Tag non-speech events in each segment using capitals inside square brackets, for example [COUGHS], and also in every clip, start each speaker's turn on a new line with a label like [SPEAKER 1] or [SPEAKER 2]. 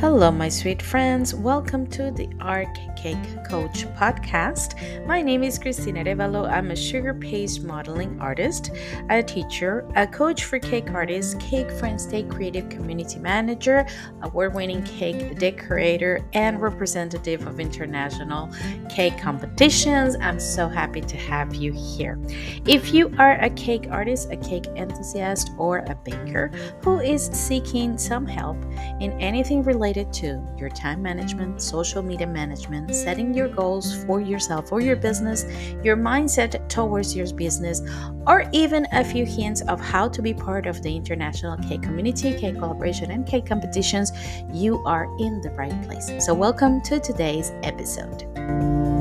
[SPEAKER 1] Hello, my sweet friends. Welcome to the Art Cake Coach podcast. My name is Cristina Revalo. I'm a sugar paste modeling artist, a teacher, a coach for cake artists, Cake Friends Stay creative community manager, award winning cake decorator, and representative of international cake competitions. I'm so happy to have you here. If you are a cake artist, a cake enthusiast, or a baker who is seeking some help in anything related related to your time management, social media management, setting your goals for yourself or your business, your mindset towards your business, or even a few hints of how to be part of the international cake community, cake collaboration, and cake competitions, you are in the right place. So, welcome to today's episode.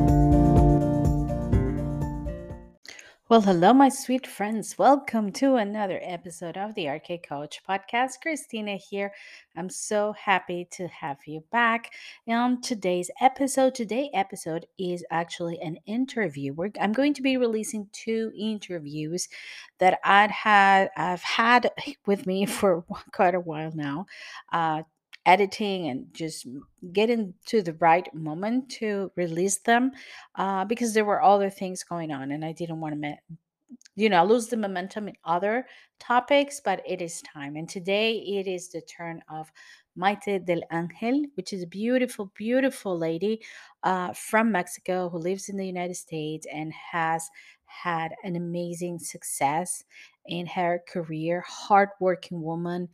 [SPEAKER 1] Well, hello, my sweet friends. Welcome to another episode of the Cake Coach podcast. Cristina here. I'm so happy to have you back. On today's episode, today episode is actually an interview. We're, I'm going to be releasing two interviews that I'd had I've had [LAUGHS] with me for [LAUGHS] quite a while now. Uh, editing and just getting to the right moment to release them uh, because there were other things going on and I didn't want to, you know, lose the momentum in other topics, but it is time. And today it is the turn of Maite del Angel, which is a beautiful, beautiful lady uh, from Mexico who lives in the United States and has had an amazing success in her career, hardworking woman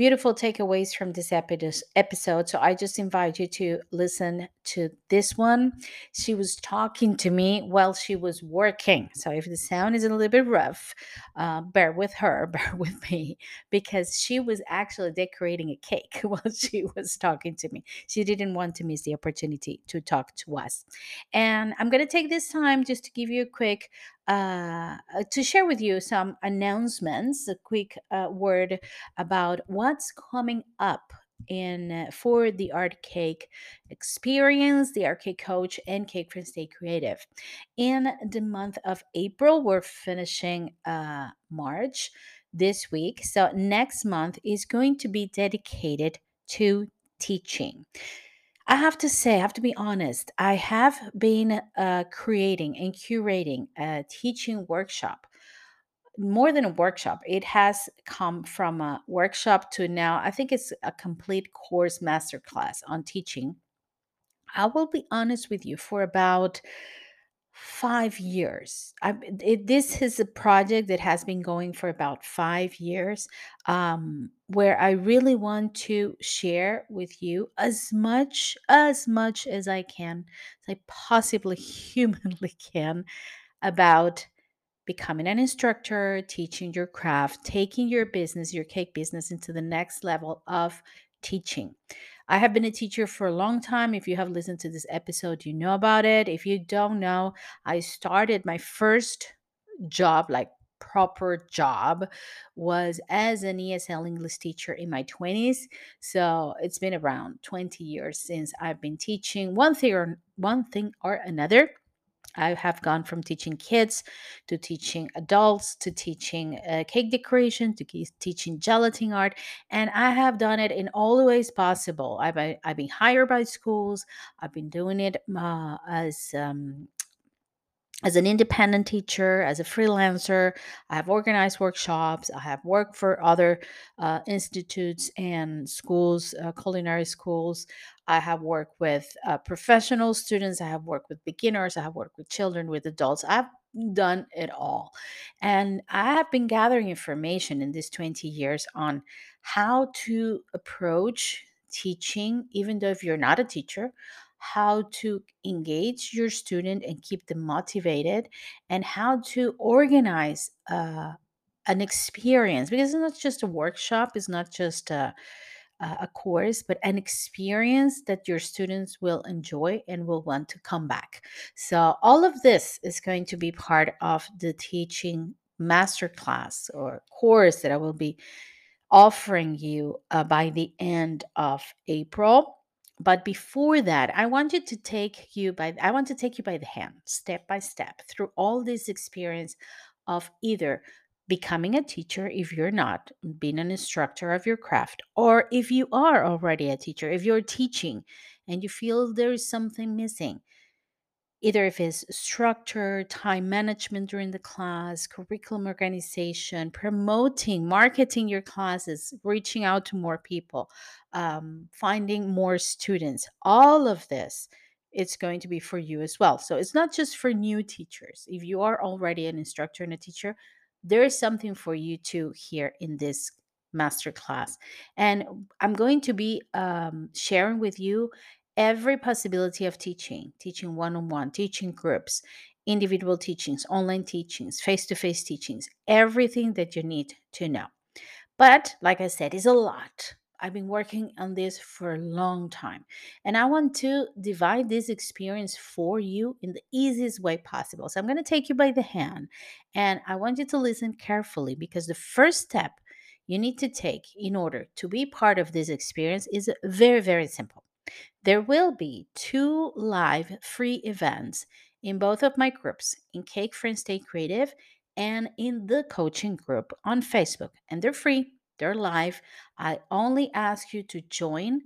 [SPEAKER 1] beautiful takeaways from this episode. So I just invite you to listen to this one. She was talking to me while she was working. So if the sound is a little bit rough, uh, bear with her, [LAUGHS] bear with me, because she was actually decorating a cake [LAUGHS] while she was talking to me. She didn't want to miss the opportunity to talk to us. And I'm going to take this time just to give you a quick uh, uh, to share with you some announcements, a quick uh, word about what's coming up in for the art cake experience the art cake coach and cake friends stay creative. In the month of april we're finishing uh march this week. So next month is going to be dedicated to teaching I have to say, I have to be honest, I have been uh, creating and curating a teaching workshop. More than a workshop, it has come from a workshop to now, I think it's a complete course masterclass on teaching. I will be honest with you, for about five years. I, it, this is a project that has been going for about five years, um, where I really want to share with you as much as much as I can, as I possibly [LAUGHS] humanly can, about becoming an instructor, teaching your craft, taking your business, your cake business, into the next level of teaching. I have been a teacher for a long time. If you have listened to this episode, you know about it. If you don't know, I started my first job, like proper job, was as an ESL English teacher in my 20s. So it's been around 20 years since I've been teaching one thing or one thing or another. I have gone from teaching kids to teaching adults to teaching uh, cake decoration to teaching gelatin art, and I have done it in all the ways possible. I've I've been hired by schools. I've been doing it uh, as um, as an independent teacher, as a freelancer, I have organized workshops. I have worked for other uh, institutes and schools, uh, culinary schools. I have worked with uh, professional students. I have worked with beginners. I have worked with children, with adults. I've done it all. And I have been gathering information in these 20 years on how to approach teaching, even though if you're not a teacher, how to engage your student and keep them motivated, and how to organize uh, an experience because it's not just a workshop, it's not just a, a course, but an experience that your students will enjoy and will want to come back. So, all of this is going to be part of the teaching masterclass or course that I will be offering you uh, by the end of April but before that i want you to take you by i want to take you by the hand step by step through all this experience of either becoming a teacher if you're not, being an instructor of your craft, or if you are already a teacher, if you're teaching and you feel there is something missing, either if it's structure, time management during the class, curriculum organization, promoting, marketing your classes, reaching out to more people, um, finding more students, all of this. It's going to be for you as well. So it's not just for new teachers. If you are already an instructor and a teacher, there is something for you too here in this masterclass. And I'm going to be um, sharing with you every possibility of teaching teaching one on one, teaching groups, individual teachings, online teachings, face to face teachings, everything that you need to know. But like I said, it's a lot. I've been working on this for a long time, and I want to divide this experience for you in the easiest way possible. So, I'm going to take you by the hand, and I want you to listen carefully because the first step you need to take in order to be part of this experience is very, very simple. There will be two live free events in both of my groups in Cake Friends Stay Creative and in the coaching group on Facebook, and they're free they're live. I only ask you to join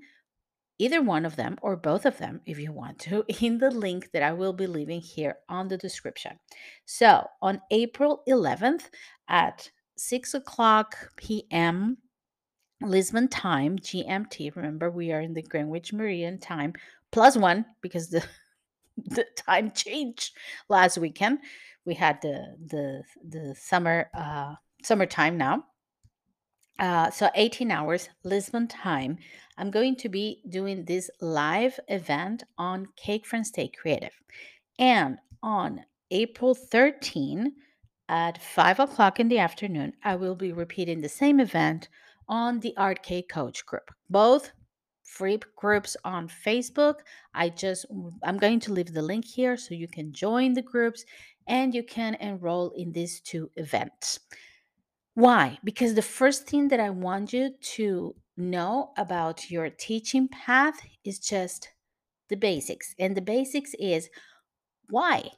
[SPEAKER 1] either one of them or both of them if you want to [LAUGHS] in the link that I will be leaving here on the description. So on April 11th at 6 o'clock p.m. Lisbon time, GMT. Remember, we are in the Greenwich Meridian time plus one because the [LAUGHS] the time changed last weekend. We had the the the summer uh summertime now. Uh, so 18 hours Lisbon time. I'm going to be doing this live event on Cake Friends Stay Creative. And on April 13 at 5 o'clock in the afternoon, I will be repeating the same event on the Art Cake Coach group. Both free groups on Facebook. I just I'm going to leave the link here so you can join the groups and you can enroll in these two events. Why? Because the first thing that I want you to know about your teaching path is just the basics. And the basics is why?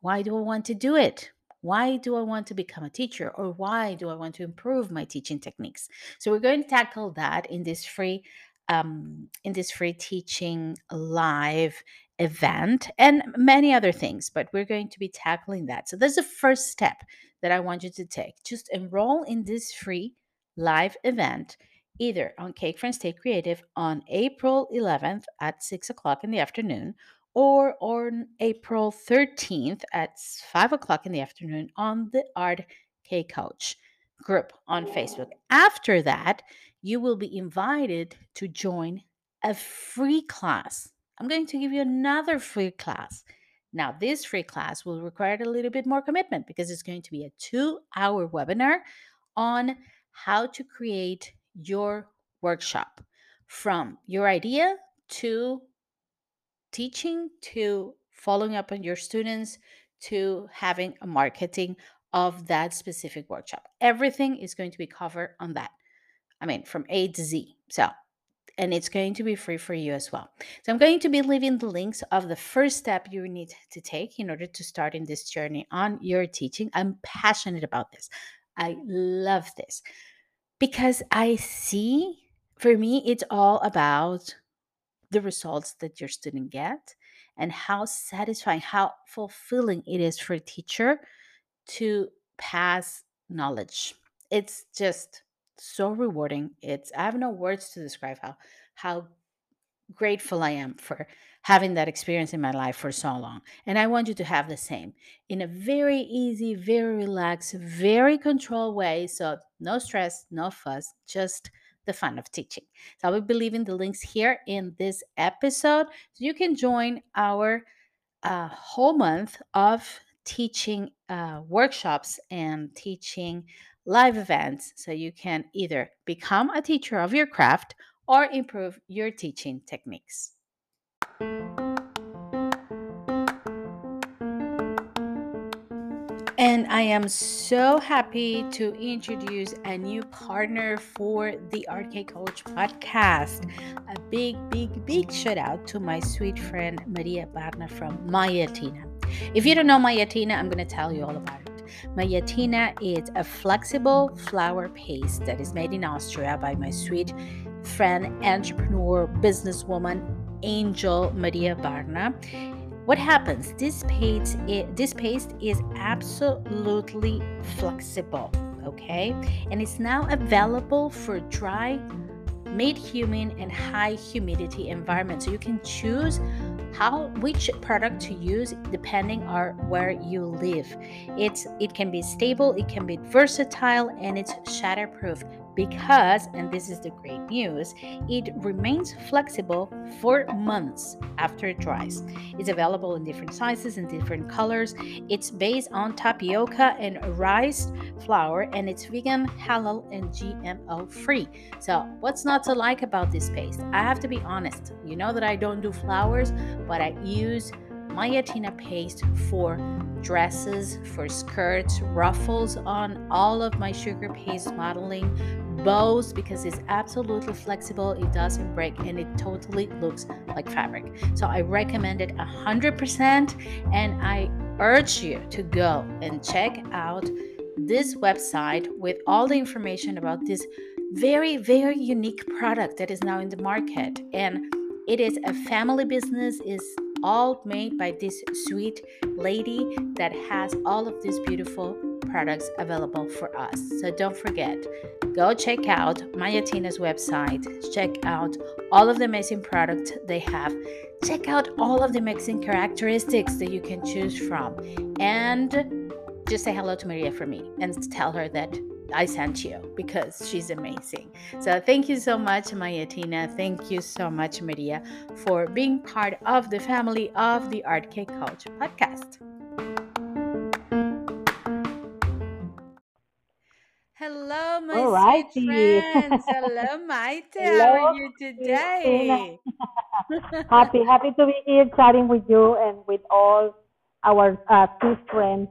[SPEAKER 1] Why do I want to do it? Why do I want to become a teacher? Or why do I want to improve my teaching techniques? So we're going to tackle that in this free um, in this free teaching live event and many other things, but we're going to be tackling that. So that's the first step that I want you to take. Just enroll in this free live event either on Cake Friends Stay Creative on April 11th at 6 o'clock in the afternoon or on April 13th at 5 o'clock in the afternoon on the Art Cake Coach group on Facebook. After that, you will be invited to join a free class. I'm going to give you another free class now, this free class will require a little bit more commitment because it's going to be a two hour webinar on how to create your workshop from your idea to teaching to following up on your students to having a marketing of that specific workshop. Everything is going to be covered on that. I mean, from A to Z. So and it's going to be free for you as well. So I'm going to be leaving the links of the first step you need to take in order to start in this journey on your teaching. I'm passionate about this. I love this because I see for me it's all about the results that your student get and how satisfying, how fulfilling it is for a teacher to pass knowledge. It's just so rewarding. It's I have no words to describe how how grateful I am for having that experience in my life for so long. And I want you to have the same in a very easy, very relaxed, very controlled way. So no stress, no fuss, just the fun of teaching. So I will be leaving the links here in this episode so you can join our uh, whole month of teaching uh, workshops and teaching live events so you can either become a teacher of your craft or improve your teaching techniques. And I am so happy to introduce a new partner for the Cake Coach podcast. A big, big, big shout out to my sweet friend Maria Barna from Mayatina. If you don't know Mayatina, I'm going to tell you all about it. Mayatina is a flexible flower paste that is made in Austria by my sweet friend, entrepreneur, businesswoman, Angel Maria Barna. What happens? This paste, this paste is absolutely flexible, okay? And it's now available for dry, mid humid, and high humidity environment. So you can choose how which product to use depending on where you live. It's it can be stable, it can be versatile, and it's shatterproof because, and this is the great news, it remains flexible for months after it dries. It's available in different sizes and different colors. It's based on tapioca and rice flour, and it's vegan, halal, and GMO free. So, what's not to like about this paste? I have to be honest. You know that I don't do flowers, but I use Mayatina paste for dresses, for skirts, ruffles on all of my sugar paste modeling, bows because it's absolutely flexible, it doesn't break, and it totally looks like fabric. So I recommend it 100%, and I urge you to go and check out this website with all the information about this very, very unique product that is now in the market. And it is a family business, is all made by this sweet lady that has all of these beautiful products available for us. So don't forget, go check out Mayatina's website, check out all of the amazing products they have, check out all of the amazing characteristics that you can choose from, and just say hello to Maria for me and tell her that I sent you because she's amazing. So thank you so much, Mayatina. Thank you so much, Maria, for being part of the family of the Art Cake Coach podcast. Hello, my sweet friends. Hello, [LAUGHS] Maite. Hello. How are you today? [LAUGHS]
[SPEAKER 2] happy, happy to be here chatting with you and with all our uh, two friends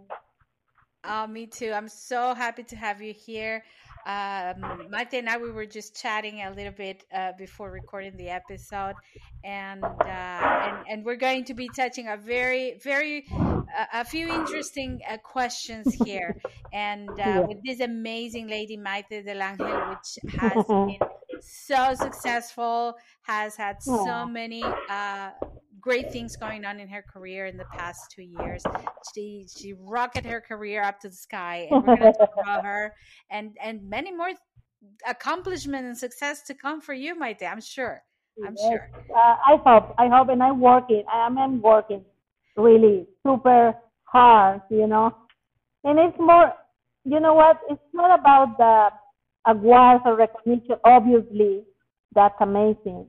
[SPEAKER 1] Oh, me too. I'm so happy to have you here. Um, Maite and I, we were just chatting a little bit uh, before recording the episode, and, uh, and and we're going to be touching a very, very, uh, a few interesting uh, questions here, and [LAUGHS] uh, with this amazing lady Maite del Angel, which [LAUGHS] has been so successful, has had so many uh, great things going on in her career in the past two years. She she rocketed her career up to the sky, and we're going to talk [LAUGHS] about her and and many more accomplishment and success to come for you, Maite. I'm sure. I'm yes. sure.
[SPEAKER 2] Uh, I hope. I hope, and I'm working. I am working really super hard. You know, and it's more. You know what? It's not about the awards or recognition. Obviously, that's amazing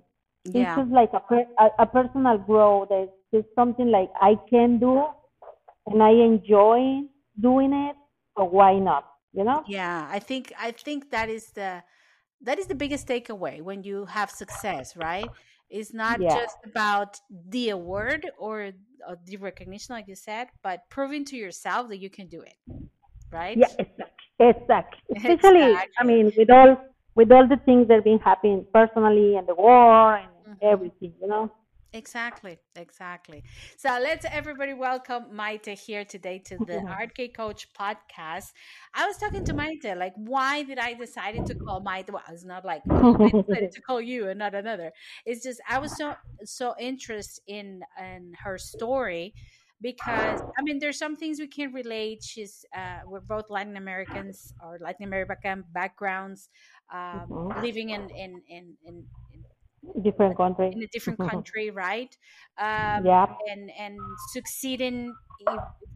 [SPEAKER 2] yeah. This is like a, per, a, a personal growth. It's just something like I can do and I enjoy doing it, so why not? You know?
[SPEAKER 1] Yeah, I think I think that is the that is the biggest takeaway when you have success, right? It's not yeah. just about the award or, or, the recognition, like you said, but proving to yourself that you can do it, right?
[SPEAKER 2] Yeah, [LAUGHS] exactly. Exactly. Especially, exactly. I mean, with all with all the things that have been happening personally and the war and. Everything, you know.
[SPEAKER 1] Exactly, exactly. So let's everybody welcome Maite here today to the [LAUGHS] Art Cake Coach podcast. I was talking to Maite, like, why did I decided to call Maite? Well, it's not like [LAUGHS] I decided to call you and not another. It's just I was so so interested in in her story because I mean, there's some things we can relate. She's uh, we're both Latin Americans or Latin American backgrounds, um, mm-hmm. living in in in, in
[SPEAKER 2] different country
[SPEAKER 1] in a different [LAUGHS] country right um,
[SPEAKER 2] yeah
[SPEAKER 1] and and succeeding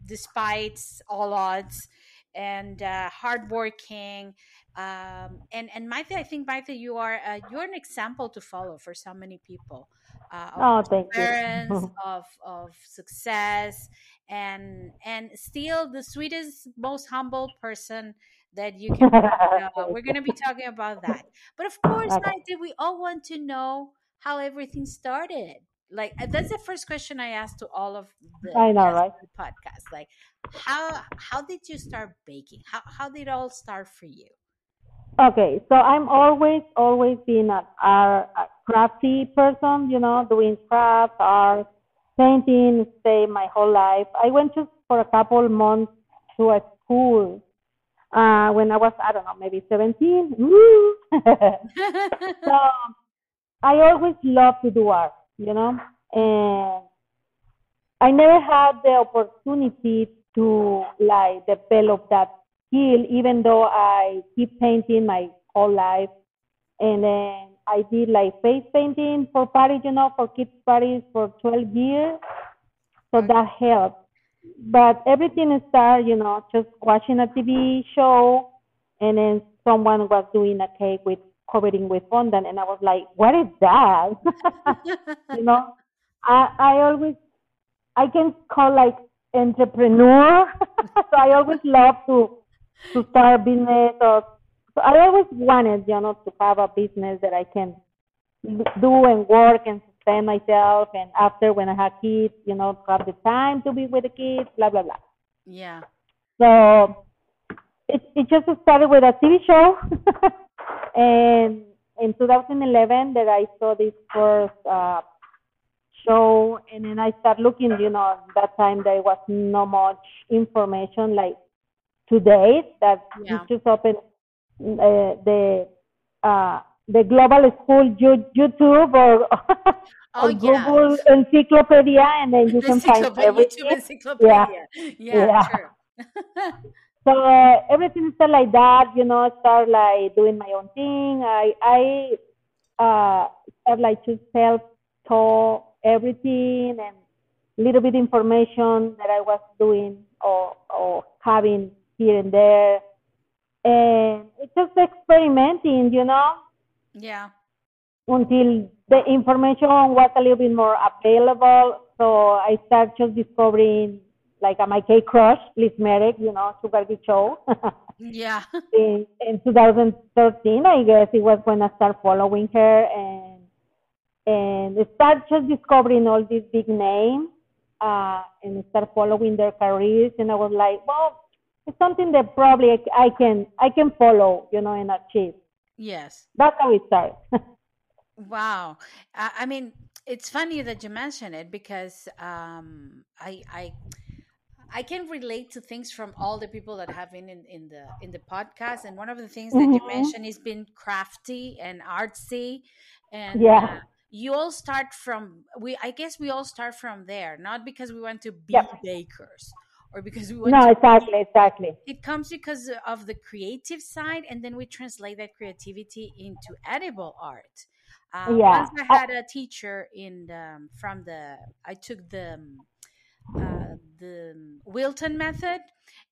[SPEAKER 1] despite all odds and uh, hardworking um, and and Maite, I think Maite, you are uh, you're an example to follow for so many people.
[SPEAKER 2] Uh, oh, thank
[SPEAKER 1] parents, you. [LAUGHS] of of success, and and still the sweetest, most humble person that you can. [LAUGHS] uh, we're going to be talking about that, but of course, okay. Maite, we all want to know how everything started. Like uh, that's the first question I asked to all of the,
[SPEAKER 2] I know, right?
[SPEAKER 1] the podcast. Like, how how did you start baking? How how did it all start for you?
[SPEAKER 2] Okay, so I'm always, always been a, a, a crafty person, you know, doing crafts, art, painting, stay my whole life. I went just for a couple months to a school uh, when I was, I don't know, maybe 17. Woo! [LAUGHS] so I always loved to do art, you know, and I never had the opportunity to like develop that skill, even though I keep painting my whole life. And then I did like face painting for parties, you know, for kids parties for 12 years. So that helped. But everything started, uh, you know, just watching a TV show, and then someone was doing a cake with covering with fondant, and I was like, "What is that?" [LAUGHS] you know, I I always I can call like entrepreneur. [LAUGHS] so I always love to to start a business or so I always wanted, you know, to have a business that I can do and work and sustain myself. And after when I have kids, you know, have the time to be with the kids, blah blah blah.
[SPEAKER 1] Yeah.
[SPEAKER 2] So it it just started with a TV show, [LAUGHS] and in 2011 that I saw this first uh, show, and then I started looking. You know, that time there was no much information like today that
[SPEAKER 1] Yeah.
[SPEAKER 2] you just open uh, the uh, the global school YouTube or,
[SPEAKER 1] Oh
[SPEAKER 2] or
[SPEAKER 1] yeah.
[SPEAKER 2] Google Encyclopedia, and then you can find everything.
[SPEAKER 1] YouTube encyclopedia. Yeah,
[SPEAKER 2] Yeah.
[SPEAKER 1] true. [LAUGHS]
[SPEAKER 2] So uh, everything started like that, you know. Start like doing my own thing. I I uh, start like to self taught everything and little bit information that I was doing or or having here and there, and it's just experimenting, you know,
[SPEAKER 1] yeah.
[SPEAKER 2] until the information was a little bit more available. So I started just discovering like a my K crush, Liz Marek, you know, Sugar Geek Show. [LAUGHS]
[SPEAKER 1] Yeah.
[SPEAKER 2] in, in 2013, I guess it was when I started following her and and start just discovering all these big names uh, and start following their careers. And I was like, well, it's something that probably I, I can I can follow, you know, and achieve.
[SPEAKER 1] Yes.
[SPEAKER 2] That's how it started. [LAUGHS]
[SPEAKER 1] Wow. I, I mean, it's funny that you mention it because um, I I I can relate to things from all the people that have been in, in the in the podcast, and one of the things that you
[SPEAKER 2] Mhm.
[SPEAKER 1] mentioned is being crafty and artsy, and
[SPEAKER 2] Yeah.
[SPEAKER 1] uh, you all start from we. I guess we all start from there, not because we want to be
[SPEAKER 2] Yep.
[SPEAKER 1] bakers or because we want
[SPEAKER 2] No,
[SPEAKER 1] to
[SPEAKER 2] exactly, exactly.
[SPEAKER 1] it comes because of the creative side and then we translate that creativity into edible art uh,
[SPEAKER 2] Yeah.
[SPEAKER 1] once i had a teacher in the, from the i took the um, uh, the wilton method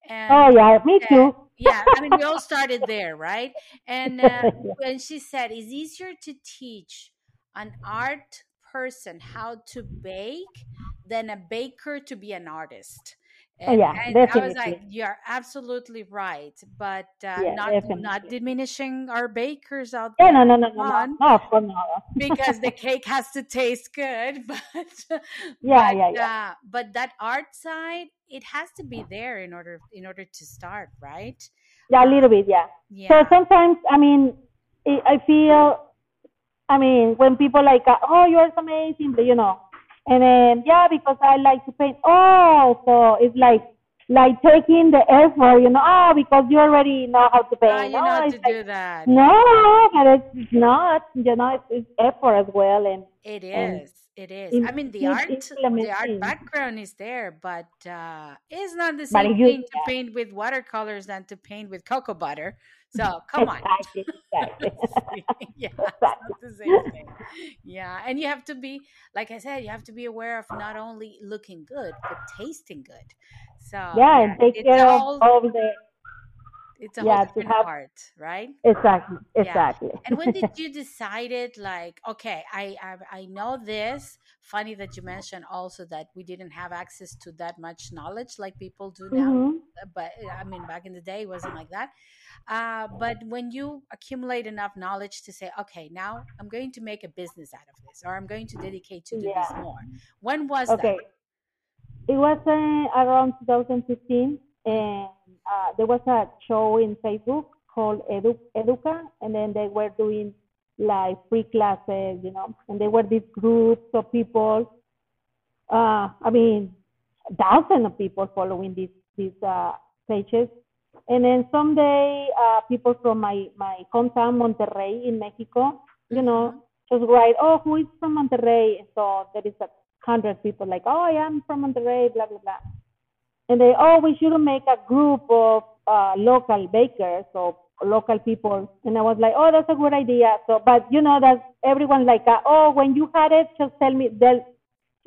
[SPEAKER 1] and
[SPEAKER 2] Oh yeah, me
[SPEAKER 1] said-
[SPEAKER 2] too.
[SPEAKER 1] yeah i mean we all [LAUGHS] started there right and uh, when she said it's easier to teach an art person how to bake than a baker to be an artist and,
[SPEAKER 2] yeah,
[SPEAKER 1] and i was like
[SPEAKER 2] definitely.
[SPEAKER 1] you're absolutely right but uh,
[SPEAKER 2] Yeah,
[SPEAKER 1] not not diminishing our bakers out
[SPEAKER 2] Yeah,
[SPEAKER 1] there
[SPEAKER 2] no, no, no, no, no,
[SPEAKER 1] on
[SPEAKER 2] no, of course not. [LAUGHS]
[SPEAKER 1] because the cake has to taste good [LAUGHS] but
[SPEAKER 2] Yeah,
[SPEAKER 1] but,
[SPEAKER 2] yeah, yeah.
[SPEAKER 1] uh, but that art side it has to be there in order in order to start right
[SPEAKER 2] Yeah, a little bit, yeah.
[SPEAKER 1] yeah
[SPEAKER 2] So sometimes, I mean, I feel, I mean, when people like, oh, you're so amazing, but you know, and then yeah, because I like to paint. Oh, so it's like like taking the effort, you know. Oh, because you already know how to
[SPEAKER 1] Ah,
[SPEAKER 2] paint.
[SPEAKER 1] you know
[SPEAKER 2] no,
[SPEAKER 1] how to
[SPEAKER 2] like,
[SPEAKER 1] do that
[SPEAKER 2] no, but it's not. You know, it's, it's effort as well, and
[SPEAKER 1] It is. And it is. I mean, the art, the art background is there, but uh, it's not the same
[SPEAKER 2] you,
[SPEAKER 1] thing to
[SPEAKER 2] yeah,
[SPEAKER 1] paint with watercolors than to paint with cocoa butter. So [LAUGHS] come on. [LAUGHS] [LAUGHS] yeah, it's not
[SPEAKER 2] exactly.
[SPEAKER 1] the same thing. Yeah, and you have to be, like I said, you have to be aware of not only looking good but tasting good. So
[SPEAKER 2] Yeah, and take care
[SPEAKER 1] a
[SPEAKER 2] of all the
[SPEAKER 1] it's a
[SPEAKER 2] yeah
[SPEAKER 1] different
[SPEAKER 2] have
[SPEAKER 1] art, right?
[SPEAKER 2] exactly,
[SPEAKER 1] Yeah.
[SPEAKER 2] exactly.
[SPEAKER 1] And when did [LAUGHS] you decided like, okay, I, I I know this. Funny that you mentioned also that we didn't have access to that much knowledge like people do now.
[SPEAKER 2] hmm
[SPEAKER 1] uh, But uh, I mean, back in the day, it wasn't like that. Uh, but when you accumulate enough knowledge to say, okay, now I'm going to make a business out of this, or I'm going to dedicate to do this more. When was that?
[SPEAKER 2] It was uh, around 2015, and uh, there was a show in Facebook called Edu- Educa, and then they were doing like free classes, you know, and they were these groups of people. Uh, I mean, thousands of people following these these uh, pages, And then someday, uh, people from my, my hometown, Monterrey in Mexico, you know,
[SPEAKER 1] Mhm.
[SPEAKER 2] just write, oh, who is from Monterrey? So there is a hundred people like, oh, I am from Monterrey, blah, blah, blah. And they, oh, we should make a group of uh, local bakers or local people. And I was like, oh, that's a good idea. So, but you know, that everyone like, uh, oh, when you had it, just tell me, they'll,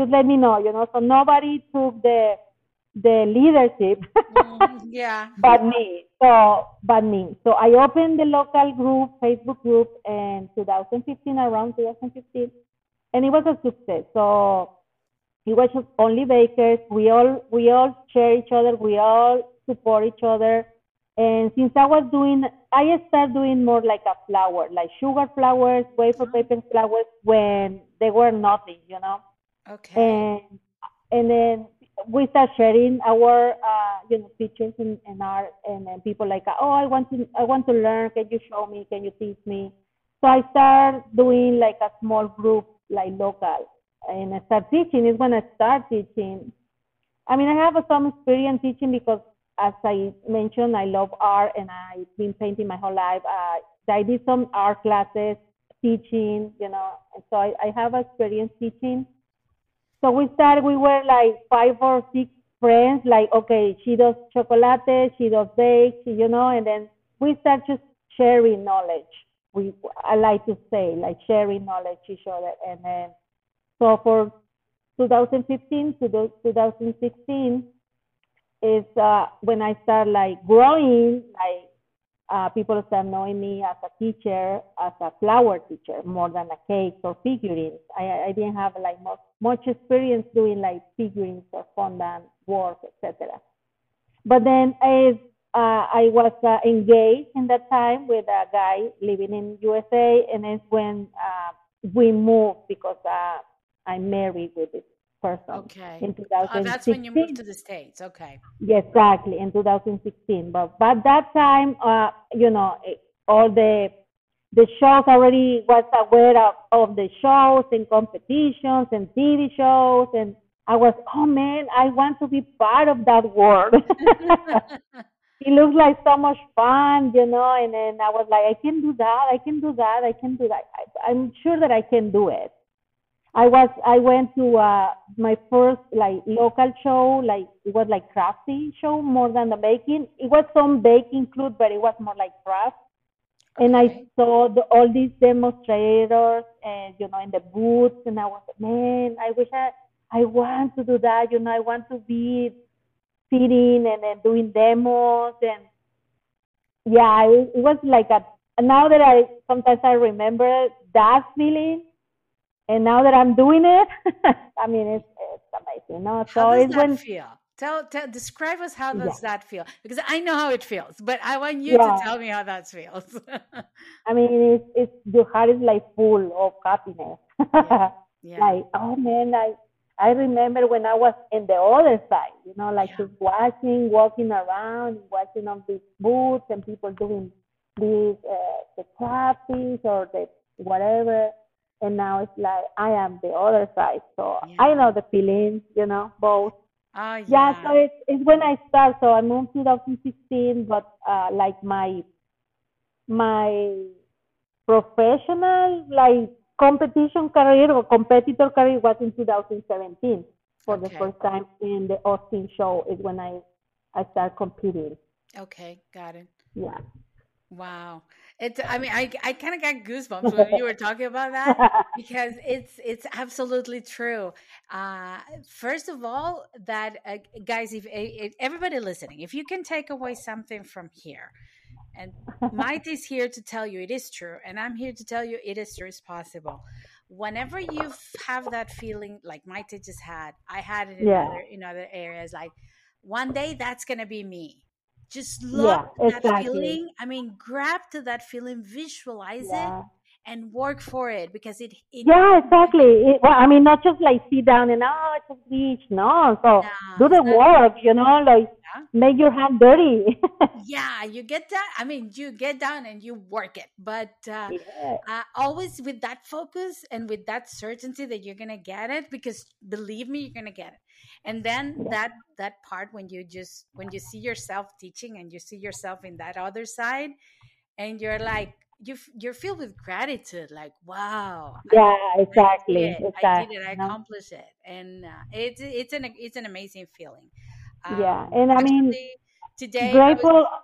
[SPEAKER 2] just let me know, you know. So nobody took the the leadership
[SPEAKER 1] Mm, [LAUGHS] yeah.
[SPEAKER 2] but me. So, but me. So I opened the local group, Facebook group, in 2015, around 2015, and it was a success. So it was only bakers. We all we all share each other. We all support each other. And since I was doing, I started doing more like a flower, like sugar flowers, wafer paper flowers, when they were nothing, you know
[SPEAKER 1] Okay.
[SPEAKER 2] and and then we start sharing our uh, you know pictures and, and art and then people like oh I want to I want to learn can you show me can you teach me so I start doing like a small group like local and I start teaching is when I start teaching I mean I have some experience teaching because as I mentioned I love art and I've been painting my whole life uh, I did some art classes teaching you know and so I, I have experience teaching so we started, we were like five or six friends, like, okay, she does chocolate, she does bake, you know, and then we start just sharing knowledge. We, I like to say, like sharing knowledge each other. And then, so for 2015 to 2016 is uh, when I start like growing, like uh, people start knowing me as a teacher, as a flower teacher, more than a cake or figurines. I, I didn't have like much, much experience doing like figurines or fondant work, etc. But then as uh, I was uh, engaged in that time with a guy living in USA, and it's when uh, we moved because I'm married with this person
[SPEAKER 1] Okay.
[SPEAKER 2] in
[SPEAKER 1] Oh, that's when you moved to the States. Okay.
[SPEAKER 2] Yes, exactly, in 2016. But but that time, uh, you know, all the the shows already was aware of, of the shows and competitions and TV shows, and I was, oh man, I want to be part of that world. [LAUGHS] it looks like so much fun, you know. And then I was like, I can do that, I can do that, I can do that. I, I'm sure that I can do it. I was I went to uh, my first like local show, like it was like crafty show more than the baking. It was some baking included, but it was more like craft. And I saw the, all these demonstrators and you know in the booths, and I was man, I wish I I want to do that. You know, I want to be sitting and then doing demos and yeah, it, it was like a. Now that I sometimes I remember that feeling, and now that I'm doing it, [LAUGHS] I mean it's it's amazing. No, so
[SPEAKER 1] How does
[SPEAKER 2] it's
[SPEAKER 1] that
[SPEAKER 2] when
[SPEAKER 1] feel? Tell, tell, describe us how
[SPEAKER 2] yeah,
[SPEAKER 1] does that feel? Because I know how it feels, but I want you to tell me how that feels.
[SPEAKER 2] I mean it's it's your heart is like full of happiness.
[SPEAKER 1] yeah, [LAUGHS] yeah,
[SPEAKER 2] like oh man, I I remember when I was in the other side, you know, like
[SPEAKER 1] yeah.
[SPEAKER 2] just watching, walking around, watching on these booths and people doing these uh, the crafties or the whatever. And now it's like I am the other side, so I know the feelings, you know, both.
[SPEAKER 1] Oh,
[SPEAKER 2] Yeah,
[SPEAKER 1] yeah, so
[SPEAKER 2] it's, it's when I start. So I moved 2016, but uh, like my my professional like competition career or competitor career was in 2017 for the first time in the Austin show is when I I start competing.
[SPEAKER 1] Okay. Got it.
[SPEAKER 2] Yeah.
[SPEAKER 1] Wow. It, I mean, I, I kind of got goosebumps when you were [LAUGHS] talking about that [LAUGHS] because it's it's absolutely true. Uh, first of all, that uh, guys, if, if everybody listening, if you can take away something from here, and [LAUGHS] Maite is here to tell you it is true, and I'm here to tell you it is true, it's possible. Whenever you have that feeling like Maite just had, I had it in
[SPEAKER 2] yeah.
[SPEAKER 1] other in other areas. Like one day that's gonna be me. Just
[SPEAKER 2] Yeah,
[SPEAKER 1] look at that
[SPEAKER 2] exactly.
[SPEAKER 1] feeling. I mean, grab to that feeling, visualize it, and work for it because it, it
[SPEAKER 2] yeah exactly it, well, i mean not just like sit down and oh it's a beach no so do the work you know like yeah. make your hand dirty [LAUGHS]
[SPEAKER 1] yeah you get that i mean you get down and you work it but uh, yeah. uh, always with that focus and with that certainty that you're gonna get it because believe me you're gonna get it and then that that part when you just when you see yourself teaching and you see yourself in that other side and you're like you you're filled with gratitude like wow
[SPEAKER 2] yeah I, exactly
[SPEAKER 1] I did,
[SPEAKER 2] exactly
[SPEAKER 1] I, did it, I accomplished it. And uh, it's it's an it's an amazing feeling.
[SPEAKER 2] Um, yeah and i mean
[SPEAKER 1] today
[SPEAKER 2] grateful was,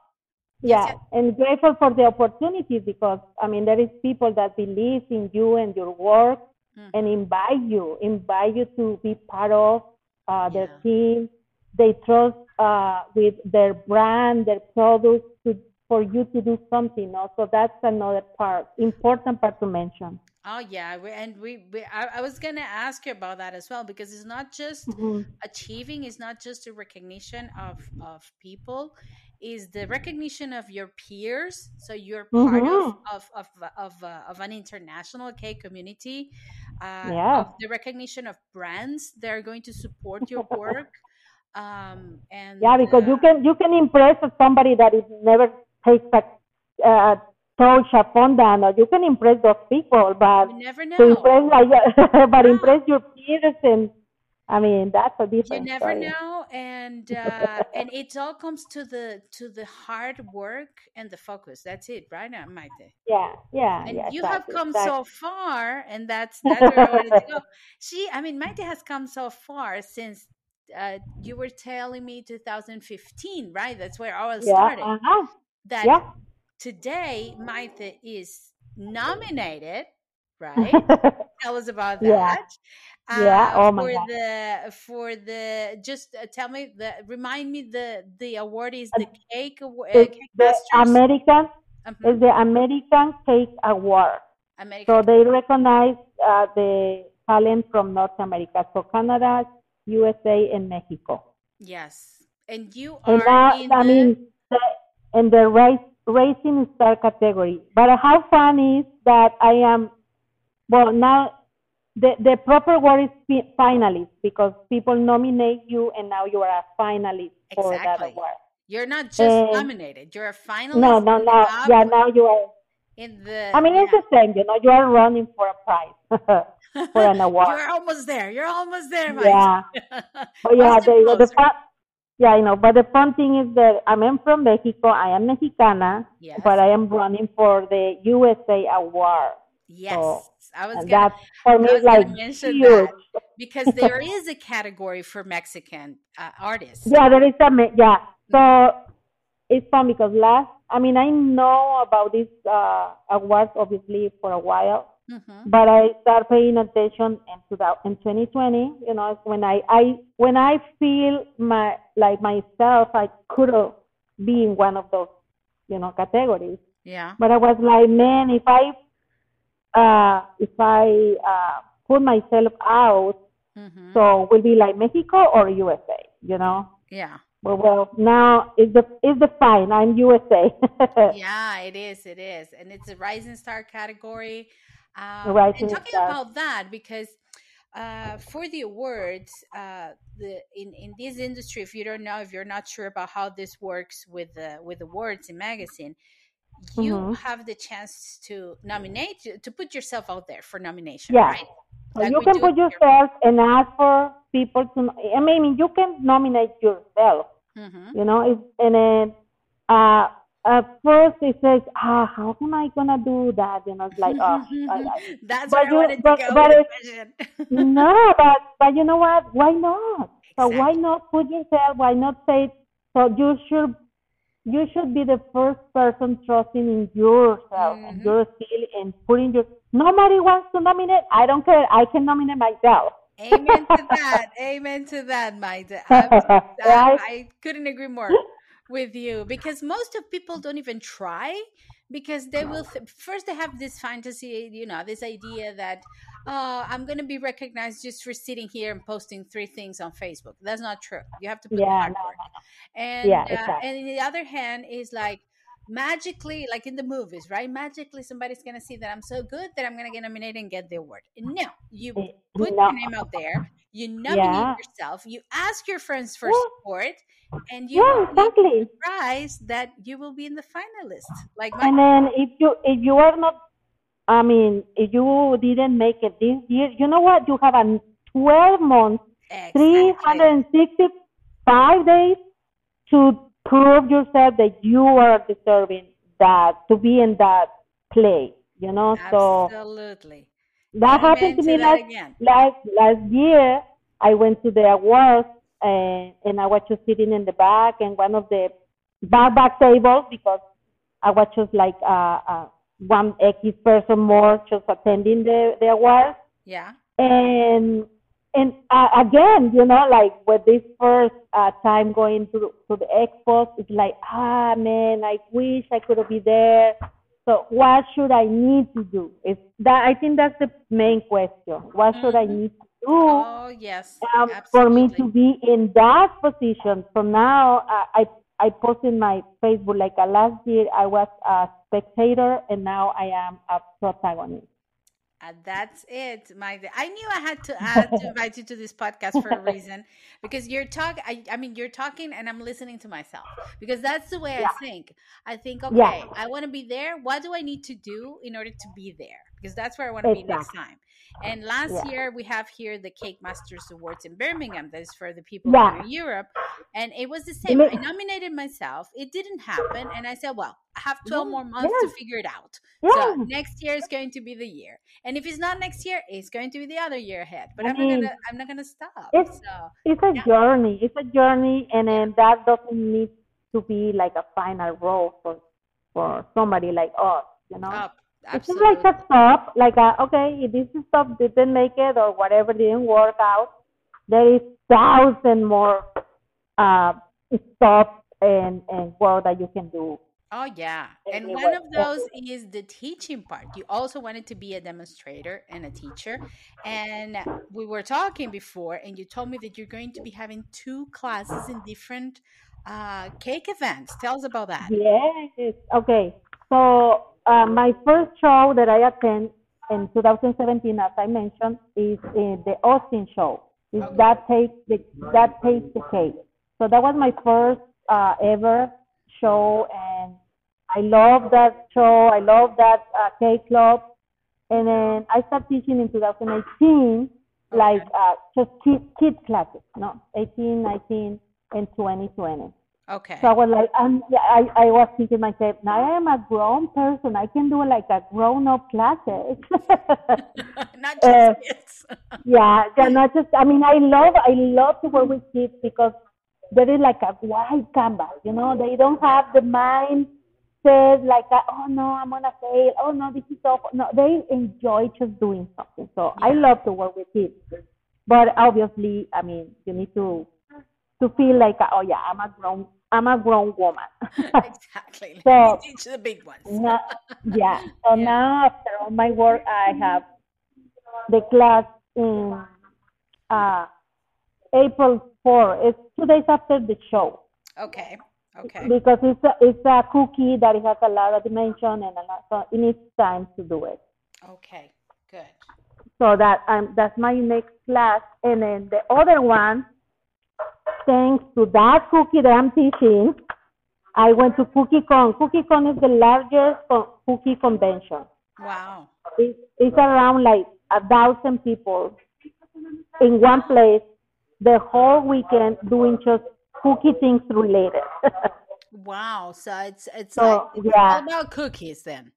[SPEAKER 2] yeah yes, and grateful for the opportunities because i mean there is people that believe in you and your work mm-hmm. and invite you invite you to be part of uh, their yeah. team they trust uh, with their brand their products to for you to do something. So that's another part, important part to mention.
[SPEAKER 1] Oh yeah, we, and we, we I, I, was gonna ask you about that as well because it's not just mm-hmm. achieving, it's not just a recognition of of people, is the recognition of your peers. So you're part mm-hmm. of of of of, uh, of, an international K community. Uh, yeah. the recognition of brands that are going to support your work. [LAUGHS] um and
[SPEAKER 2] yeah because uh, you can you can impress somebody that is never takes a uh, touch a fondant or you can impress those people but
[SPEAKER 1] to
[SPEAKER 2] impress like [LAUGHS] but impress your peers and I mean that's a different.
[SPEAKER 1] You never
[SPEAKER 2] story.
[SPEAKER 1] know, and [LAUGHS] uh, and it all comes to the to the hard work and the focus. That's it, right now, Maite.
[SPEAKER 2] Yeah, yeah.
[SPEAKER 1] And
[SPEAKER 2] yeah,
[SPEAKER 1] you have come
[SPEAKER 2] exactly.
[SPEAKER 1] so far, and that's [LAUGHS] that's where I wanted to go. She, I mean, Maite has come so far since uh, you were telling me 2015, right? That's where all yeah, started.
[SPEAKER 2] Uh-huh
[SPEAKER 1] that yeah. today Maite is nominated, right? [LAUGHS] tell us about that.
[SPEAKER 2] Yeah. Uh, yeah. Oh
[SPEAKER 1] for
[SPEAKER 2] God.
[SPEAKER 1] the for the just uh, tell me the remind me the the award is the cake.
[SPEAKER 2] Uh, cake the American uh-huh. is the American Cake Award.
[SPEAKER 1] American.
[SPEAKER 2] So they recognize uh, the talent from North America, so Canada, USA, and Mexico.
[SPEAKER 1] Yes, and you are.
[SPEAKER 2] And now,
[SPEAKER 1] I
[SPEAKER 2] the... mean, the, in the race, rising star category. But how fun is that I am, well, now the, the proper word is finalist because people nominate you and now you are a finalist exactly. for that award.
[SPEAKER 1] You're not just and, nominated, you're a finalist.
[SPEAKER 2] No, no, no. Yeah, now you are.
[SPEAKER 1] In the,
[SPEAKER 2] I mean,
[SPEAKER 1] yeah.
[SPEAKER 2] it's the same, you know, you are running for a prize. [LAUGHS] for an [LAUGHS] award.
[SPEAKER 1] You're almost there. You're almost there, Maite.
[SPEAKER 2] Yeah. [LAUGHS] but yeah, the, the, the, yeah, I know. But the fun thing is that I'm from Mexico. I am Mexicana, yes. but I am running for the USA award.
[SPEAKER 1] Yes, so, I was. Gonna,
[SPEAKER 2] that's for me like mention huge.
[SPEAKER 1] that because [LAUGHS] there is a category for Mexican uh, artists.
[SPEAKER 2] Yeah, there is a yeah. So it's fun because last, I mean, I know about this uh, awards obviously for a while, Mm-hmm. But I start paying attention in, in 2020. You know, when I, I when I feel my like myself, I could be in one of those, you know, categories.
[SPEAKER 1] Yeah.
[SPEAKER 2] But I was like, man, if I uh, if I uh, put myself out, mm-hmm. so will be like Mexico or USA, you know?
[SPEAKER 1] Yeah.
[SPEAKER 2] Well, well, now is the is the fine. I'm USA. [LAUGHS]
[SPEAKER 1] yeah, it is. It is, and it's a rising star category.
[SPEAKER 2] Um, right.
[SPEAKER 1] And talking about that, because uh, for the awards, uh, the in, in this industry, if you don't know, if you're not sure about how this works with the with awards in magazine, you mm-hmm. have the chance to nominate to put yourself out there for nomination.
[SPEAKER 2] Yeah.
[SPEAKER 1] Right?
[SPEAKER 2] So you can put yourself and ask for people to. I mean, you can nominate yourself. Mm-hmm. You know, and then uh, at first it says, ah, how am I gonna do that? You know, it's like, oh, [LAUGHS]
[SPEAKER 1] that's but where you, I but, to go.
[SPEAKER 2] But [LAUGHS] no, but but you know what? Why not? Exactly. So why not put yourself? Why not say? So you should you should be the first person trusting in yourself mm-hmm. and your skill and putting your. Nobody wants to nominate. I don't care. I can nominate myself.
[SPEAKER 1] Amen to that. Amen to that, Maite. [LAUGHS] I, I couldn't agree more with you because most of people don't even try because they will th- first they have this fantasy you know this idea that oh i'm going to be recognized just for sitting here and posting three things on facebook. That's not true. You have to put yeah, hard work. and
[SPEAKER 2] yeah,
[SPEAKER 1] uh, and the other hand is like magically, like in the movies, right? Magically, somebody's gonna see that I'm so good that I'm gonna get nominated and get the award. No, you
[SPEAKER 2] Eh,
[SPEAKER 1] put
[SPEAKER 2] no.
[SPEAKER 1] your name out there. You nominate
[SPEAKER 2] Yeah.
[SPEAKER 1] yourself. You ask your friends for
[SPEAKER 2] Yeah.
[SPEAKER 1] support, and you
[SPEAKER 2] Yeah, exactly.
[SPEAKER 1] surprised that you will be in the finalist. Like my
[SPEAKER 2] And then if you if you are not, I mean, if you didn't make it this year, you know what? You have a 12 months,
[SPEAKER 1] exactly.
[SPEAKER 2] 365 days to prove yourself that you are deserving that to be in that place You know, so
[SPEAKER 1] Absolutely.
[SPEAKER 2] that
[SPEAKER 1] Amen
[SPEAKER 2] happened to me
[SPEAKER 1] that
[SPEAKER 2] last
[SPEAKER 1] again.
[SPEAKER 2] last last year. I went to the awards and and I was just sitting in the back and one of the back back tables because I was just like uh, uh, one X person more just attending the the awards
[SPEAKER 1] Yeah.
[SPEAKER 2] and and uh, again, you know, like with this first uh, time going to to the Expo, it's like ah man, I wish I could have be there. So what should I need to do? Is that I think that's the main question. What should I
[SPEAKER 1] Mhm.
[SPEAKER 2] need to do
[SPEAKER 1] Oh yes.
[SPEAKER 2] um, for me to be in that position? So now uh, I I posted my Facebook like uh, last year I was a spectator and now I am a protagonist.
[SPEAKER 1] And that's it, Magda. I knew I had to add to invite you to this podcast for a reason [LAUGHS] because you're talking. I, I mean, you're talking, and I'm listening to myself because that's the way I think. I think,
[SPEAKER 2] Yeah.
[SPEAKER 1] okay, I want to be there. What do I need to do in order to be there? Because that's where I want to be next time. And last
[SPEAKER 2] Yeah.
[SPEAKER 1] year we have here the Cake Masters Awards in Birmingham. That is for the people
[SPEAKER 2] Yeah.
[SPEAKER 1] in Europe, and it was the same. I nominated myself. It didn't happen, and I said, well, I have 12 more months to figure it out.
[SPEAKER 2] Yeah.
[SPEAKER 1] So next year is going to be the year, and if it's not next year, it's going to be the other year ahead. But
[SPEAKER 2] I
[SPEAKER 1] I'm not gonna I'm not gonna stop.
[SPEAKER 2] it's
[SPEAKER 1] So
[SPEAKER 2] it's a
[SPEAKER 1] Yeah.
[SPEAKER 2] journey. It's a journey, and then that doesn't need to be like a final role for for somebody like us. You know, oh,
[SPEAKER 1] up,
[SPEAKER 2] it's just like
[SPEAKER 1] absolutely.
[SPEAKER 2] a stop. Like a, okay, if this stop didn't make it or whatever didn't work out, there is thousand more uh stops and and work that you can do.
[SPEAKER 1] Oh yeah, and one of those is the teaching part. You also wanted to be a demonstrator and a teacher, and we were talking before, and you told me that you're going to be having two classes in different uh, cake events. Tell us about that.
[SPEAKER 2] Yes. Okay. So uh, my first show that I attend in 2017, as I mentioned, is uh, the Austin show. Is
[SPEAKER 1] Okay.
[SPEAKER 2] that takes the that takes the cake. So that was my first uh, ever show, and I love that show. I love that uh, cake club. And then I started teaching in 2018, like uh, just kid kids classes, no, 18, 19, and 2020.
[SPEAKER 1] Okay.
[SPEAKER 2] So I was like, um, yeah, I, I was thinking myself, now I am a grown person. I can do like a grown up classes. [LAUGHS]
[SPEAKER 1] not
[SPEAKER 2] uh,
[SPEAKER 1] just kids. [LAUGHS]
[SPEAKER 2] yeah, yeah, not just, I mean, I love, I love to work with kids because there is like a wide canvas, you know, they don't have the mind said like, that, oh no, I'm to fail. Oh no, this is so, no, they enjoy just doing something. So I love to work with kids. But obviously, I mean, you need to, to feel like, oh yeah, I'm a grown, I'm a grown woman. [LAUGHS]
[SPEAKER 1] exactly. [LAUGHS]
[SPEAKER 2] So-
[SPEAKER 1] teach the big ones. [LAUGHS]
[SPEAKER 2] Now, yeah. So
[SPEAKER 1] Yeah.
[SPEAKER 2] now after all my work, I have the class in uh, April 4. It's two days after the show
[SPEAKER 1] Okay. Okay.
[SPEAKER 2] because it's a, it's a cookie that it has a lot of dimension and a lot, so it needs time to do it.
[SPEAKER 1] Okay. Good.
[SPEAKER 2] So that um, that's my next class, and then the other one, thanks to that cookie that I'm teaching, I went to CookieCon. CookieCon is the largest co- cookie convention.
[SPEAKER 1] Wow.
[SPEAKER 2] It's, it's around like a thousand people in one place the whole weekend doing just cookie things related. [LAUGHS]
[SPEAKER 1] Wow. So it's it's
[SPEAKER 2] So,
[SPEAKER 1] like it's
[SPEAKER 2] yeah.
[SPEAKER 1] all about cookies then.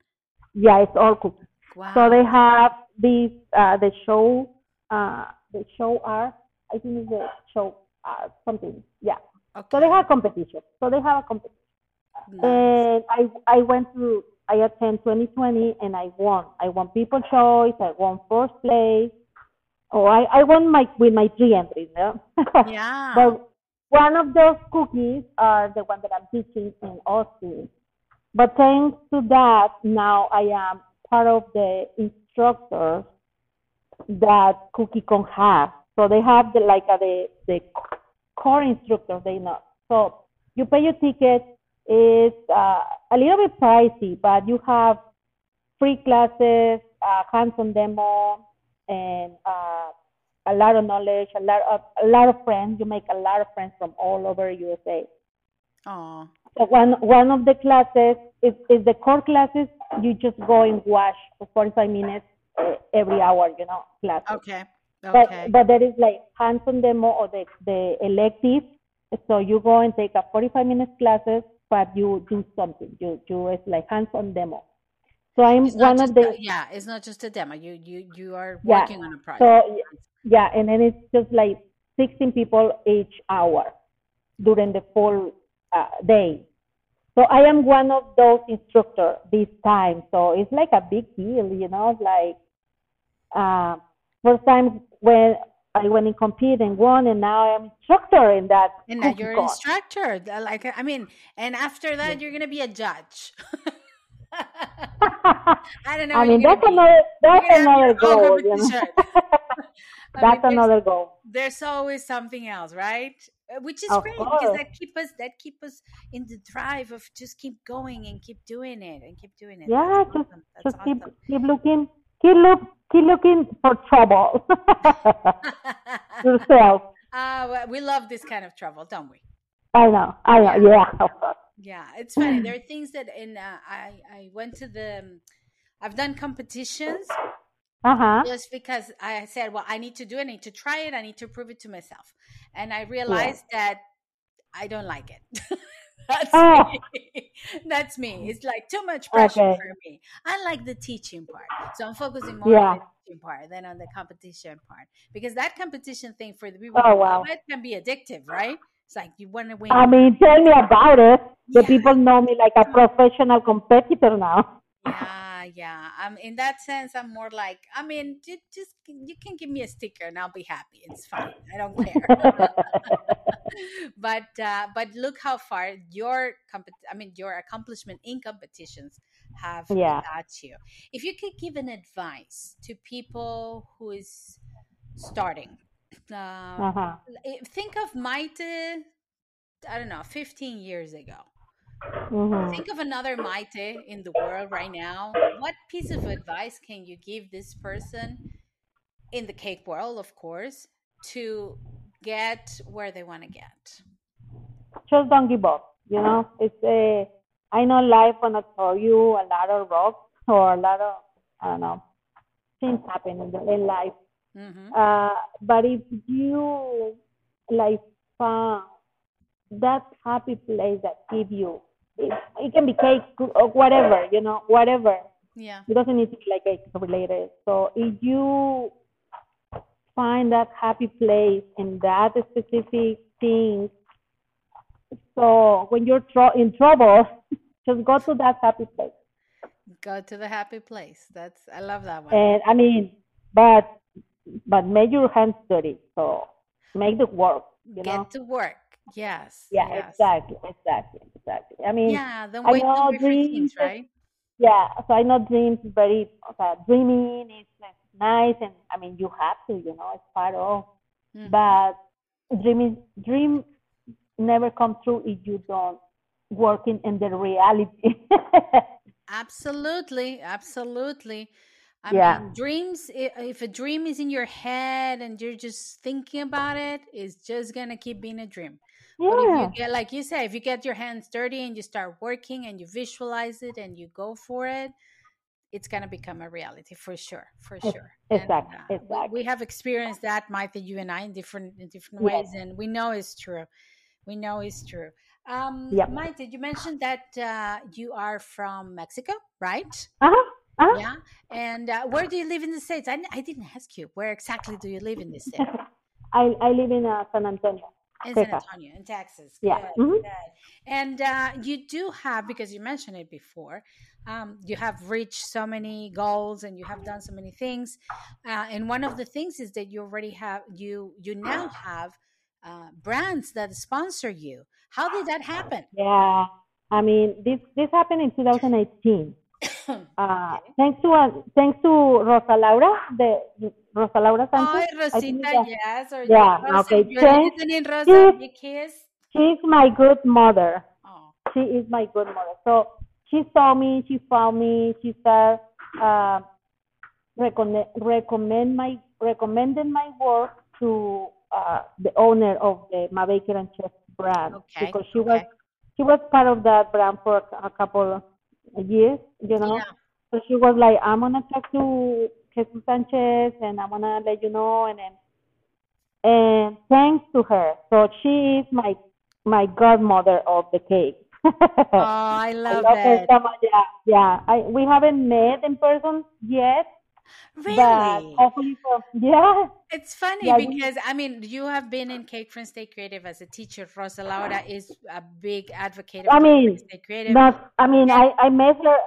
[SPEAKER 2] yeah, it's all cookies.
[SPEAKER 1] Wow.
[SPEAKER 2] So they have these uh, the show uh, the show art. I think it's the show art something. Yeah. So they have competition. So they have a competition.
[SPEAKER 1] Nice.
[SPEAKER 2] And I I went to I attend 2020 and I won. I won People Choice. I won first place. Oh, I, I won my with my three entries. No? [LAUGHS]
[SPEAKER 1] Yeah.
[SPEAKER 2] but one of those cookies are the one that I'm teaching in Austin. But thanks to that, now I am part of the instructors that CookieCon has. So they have the like uh, the the core instructors they know. So you pay your ticket. It's uh, a little bit pricey, but you have free classes, uh, hands-on demo, and uh, a lot of knowledge, a lot of a lot of friends. You make a lot of friends from all over USA.
[SPEAKER 1] Oh,
[SPEAKER 2] So one one of the classes is, is the core classes. You just go and wash for 45 minutes uh, every hour. You know, classes.
[SPEAKER 1] okay.
[SPEAKER 2] But
[SPEAKER 1] Okay.
[SPEAKER 2] but there is like hands-on demo or the the elective. So you go and take a 45 minutes classes, but you do something. You you it's like hands-on demo. So I'm one of the
[SPEAKER 1] a, yeah, it's not just a demo. You you you are
[SPEAKER 2] Yeah.
[SPEAKER 1] working on a project.
[SPEAKER 2] so yeah, and then it's just like 16 people each hour during the full uh, day. So I am one of those instructors this time. So it's like a big deal, you know. Like uh, first time when I went and competed and won, and now I'm instructor in that.
[SPEAKER 1] And now you're an instructor. Like I mean, and after that you're gonna be a judge. [LAUGHS] I don't know.
[SPEAKER 2] I mean, that's another that's another goal, you know. [LAUGHS]
[SPEAKER 1] mean,
[SPEAKER 2] that's
[SPEAKER 1] there's,
[SPEAKER 2] another goal.
[SPEAKER 1] there's always something else, right? Uh, Which is
[SPEAKER 2] Of
[SPEAKER 1] great because that keep us that keep us in the drive of just keep going and keep doing it and keep doing it.
[SPEAKER 2] Yeah,
[SPEAKER 1] That's
[SPEAKER 2] just
[SPEAKER 1] awesome.
[SPEAKER 2] Just keep
[SPEAKER 1] awesome.
[SPEAKER 2] keep looking keep look keep looking for trouble [LAUGHS] yourself.
[SPEAKER 1] uh, we love this kind of trouble, don't we?
[SPEAKER 2] I know, I know,
[SPEAKER 1] Yeah.
[SPEAKER 2] yeah.
[SPEAKER 1] Yeah, it's funny. There [CLEARS THROAT] are things that in uh, I I went to the um, I've done competitions
[SPEAKER 2] Uh huh.
[SPEAKER 1] just because I said, well, I need to do it, I need to try it, I need to prove it to myself, and I realized that I don't like it. [LAUGHS] [LAUGHS] That's
[SPEAKER 2] Oh.
[SPEAKER 1] me. [LAUGHS] That's me. It's like too much pressure
[SPEAKER 2] Okay.
[SPEAKER 1] for me. I like the teaching part, so I'm focusing more
[SPEAKER 2] Yeah.
[SPEAKER 1] on the teaching part than on the competition part because that competition thing for the people
[SPEAKER 2] Oh, wow.
[SPEAKER 1] it can be addictive, right? It's like you want to win.
[SPEAKER 2] I mean, tell me about it. The
[SPEAKER 1] Yeah.
[SPEAKER 2] people know me like a professional competitor now.
[SPEAKER 1] Yeah, [LAUGHS] yeah. Um, in that sense, I'm more like, I mean, ju- just you can give me a sticker and I'll be happy. It's fine. I don't care. [LAUGHS] but uh, but look how far your compet- I mean, your accomplishment in competitions have
[SPEAKER 2] Yeah.
[SPEAKER 1] got you. If you could give an advice to people who is starting, uh,
[SPEAKER 2] uh huh.
[SPEAKER 1] eh, think of Maite. I don't know, 15 years ago.
[SPEAKER 2] Hmm
[SPEAKER 1] Think of another Maite in the world right now. What piece of advice can you give this person in the cake world, of course, to get where they want to get?
[SPEAKER 2] Just don't give up. You know, it's a. I know life gonna throw you a lot of rocks or a lot of I don't know things happen in, the, in life.
[SPEAKER 1] hmm
[SPEAKER 2] Uh, but if you like found that happy place that give you, it, it can be cake or whatever, you know, whatever.
[SPEAKER 1] Yeah.
[SPEAKER 2] It doesn't need to be like cake related. So if you find that happy place in that specific thing, so when you're in trouble, [LAUGHS] just go to that happy place.
[SPEAKER 1] Go to the happy place. That's I love that one.
[SPEAKER 2] And I mean, but but make your hands dirty. So make the work. You
[SPEAKER 1] get
[SPEAKER 2] know.
[SPEAKER 1] to work. Yes.
[SPEAKER 2] Yeah,
[SPEAKER 1] yes.
[SPEAKER 2] exactly, exactly, exactly. I mean,
[SPEAKER 1] Yeah. Don't
[SPEAKER 2] I
[SPEAKER 1] wait
[SPEAKER 2] know
[SPEAKER 1] 15,
[SPEAKER 2] dreams
[SPEAKER 1] right?
[SPEAKER 2] yeah. So I know dreams is very uh, dreaming is nice, and I mean you have to, you know, it's part of.
[SPEAKER 1] Mhm.
[SPEAKER 2] But dreaming dream never come true if you don't working in the reality.
[SPEAKER 1] Absolutely, absolutely. I
[SPEAKER 2] Yeah.
[SPEAKER 1] mean, dreams, if a dream is in your head and you're just thinking about it, it's just going to keep being a dream. But if
[SPEAKER 2] yeah,
[SPEAKER 1] you get, like you say, if you get your hands dirty and you start working and you visualize it and you go for it, it's going to become a reality for sure, for sure. And,
[SPEAKER 2] exactly,
[SPEAKER 1] uh,
[SPEAKER 2] exactly.
[SPEAKER 1] We have experienced that, Martha, you and I, in different in different
[SPEAKER 2] Yes.
[SPEAKER 1] ways, and we know it's true. We know it's true. Um,
[SPEAKER 2] Yep.
[SPEAKER 1] Maite, you mentioned that uh, you are from Mexico, right?
[SPEAKER 2] Uh-huh. Uh-huh.
[SPEAKER 1] Yeah. And uh, where do you live in the States? I, I didn't ask you. Where exactly do you live in the States? [LAUGHS]
[SPEAKER 2] I I live in uh, San Antonio.
[SPEAKER 1] In San Antonio, in Texas.
[SPEAKER 2] Yeah.
[SPEAKER 1] Good,
[SPEAKER 2] Mhm.
[SPEAKER 1] good. And uh, you do have, because you mentioned it before, um, you have reached so many goals and you have done so many things. Uh, and one of the things is that you already have, you you now have uh, brands that sponsor you. How did that happen?
[SPEAKER 2] Yeah. I mean, this this happened in 2018. Uh, [COUGHS]
[SPEAKER 1] Okay.
[SPEAKER 2] thanks to uh, thanks to Rosa Laura, the Rosa Laura
[SPEAKER 1] Oh,
[SPEAKER 2] Sanchez. Think
[SPEAKER 1] Rosita,
[SPEAKER 2] that-
[SPEAKER 1] yes. Or
[SPEAKER 2] Yeah,
[SPEAKER 1] Rosa,
[SPEAKER 2] okay, thanks.
[SPEAKER 1] listening, Rosa.
[SPEAKER 2] She's-
[SPEAKER 1] Big kiss.
[SPEAKER 2] She's my good mother.
[SPEAKER 1] Oh,
[SPEAKER 2] She is my good mother. So she saw me, she found me, she started uh, recommend recommend my recommended my work to uh, the owner of the Ma Baker and Chef brand
[SPEAKER 1] Okay.
[SPEAKER 2] because she
[SPEAKER 1] okay.
[SPEAKER 2] was she was part of that brand for a, a couple of years, you know.
[SPEAKER 1] Yeah.
[SPEAKER 2] So she was like, I'm gonna talk to Jesus Sanchez and I'm gonna let you know and then and thanks to her. So she is my my godmother of the cake.
[SPEAKER 1] Oh, I [LAUGHS]
[SPEAKER 2] I
[SPEAKER 1] love
[SPEAKER 2] love her
[SPEAKER 1] it.
[SPEAKER 2] so much. Yeah, yeah. I we haven't met in person yet,
[SPEAKER 1] Really?
[SPEAKER 2] hopefully, for, yeah,
[SPEAKER 1] It's funny
[SPEAKER 2] yeah.
[SPEAKER 1] Because I mean, you have been in Cake Friends Stay Creative as a teacher. Rosa Laura is a big advocate of
[SPEAKER 2] I mean,
[SPEAKER 1] Stay Creative.
[SPEAKER 2] not. I mean, I I met her.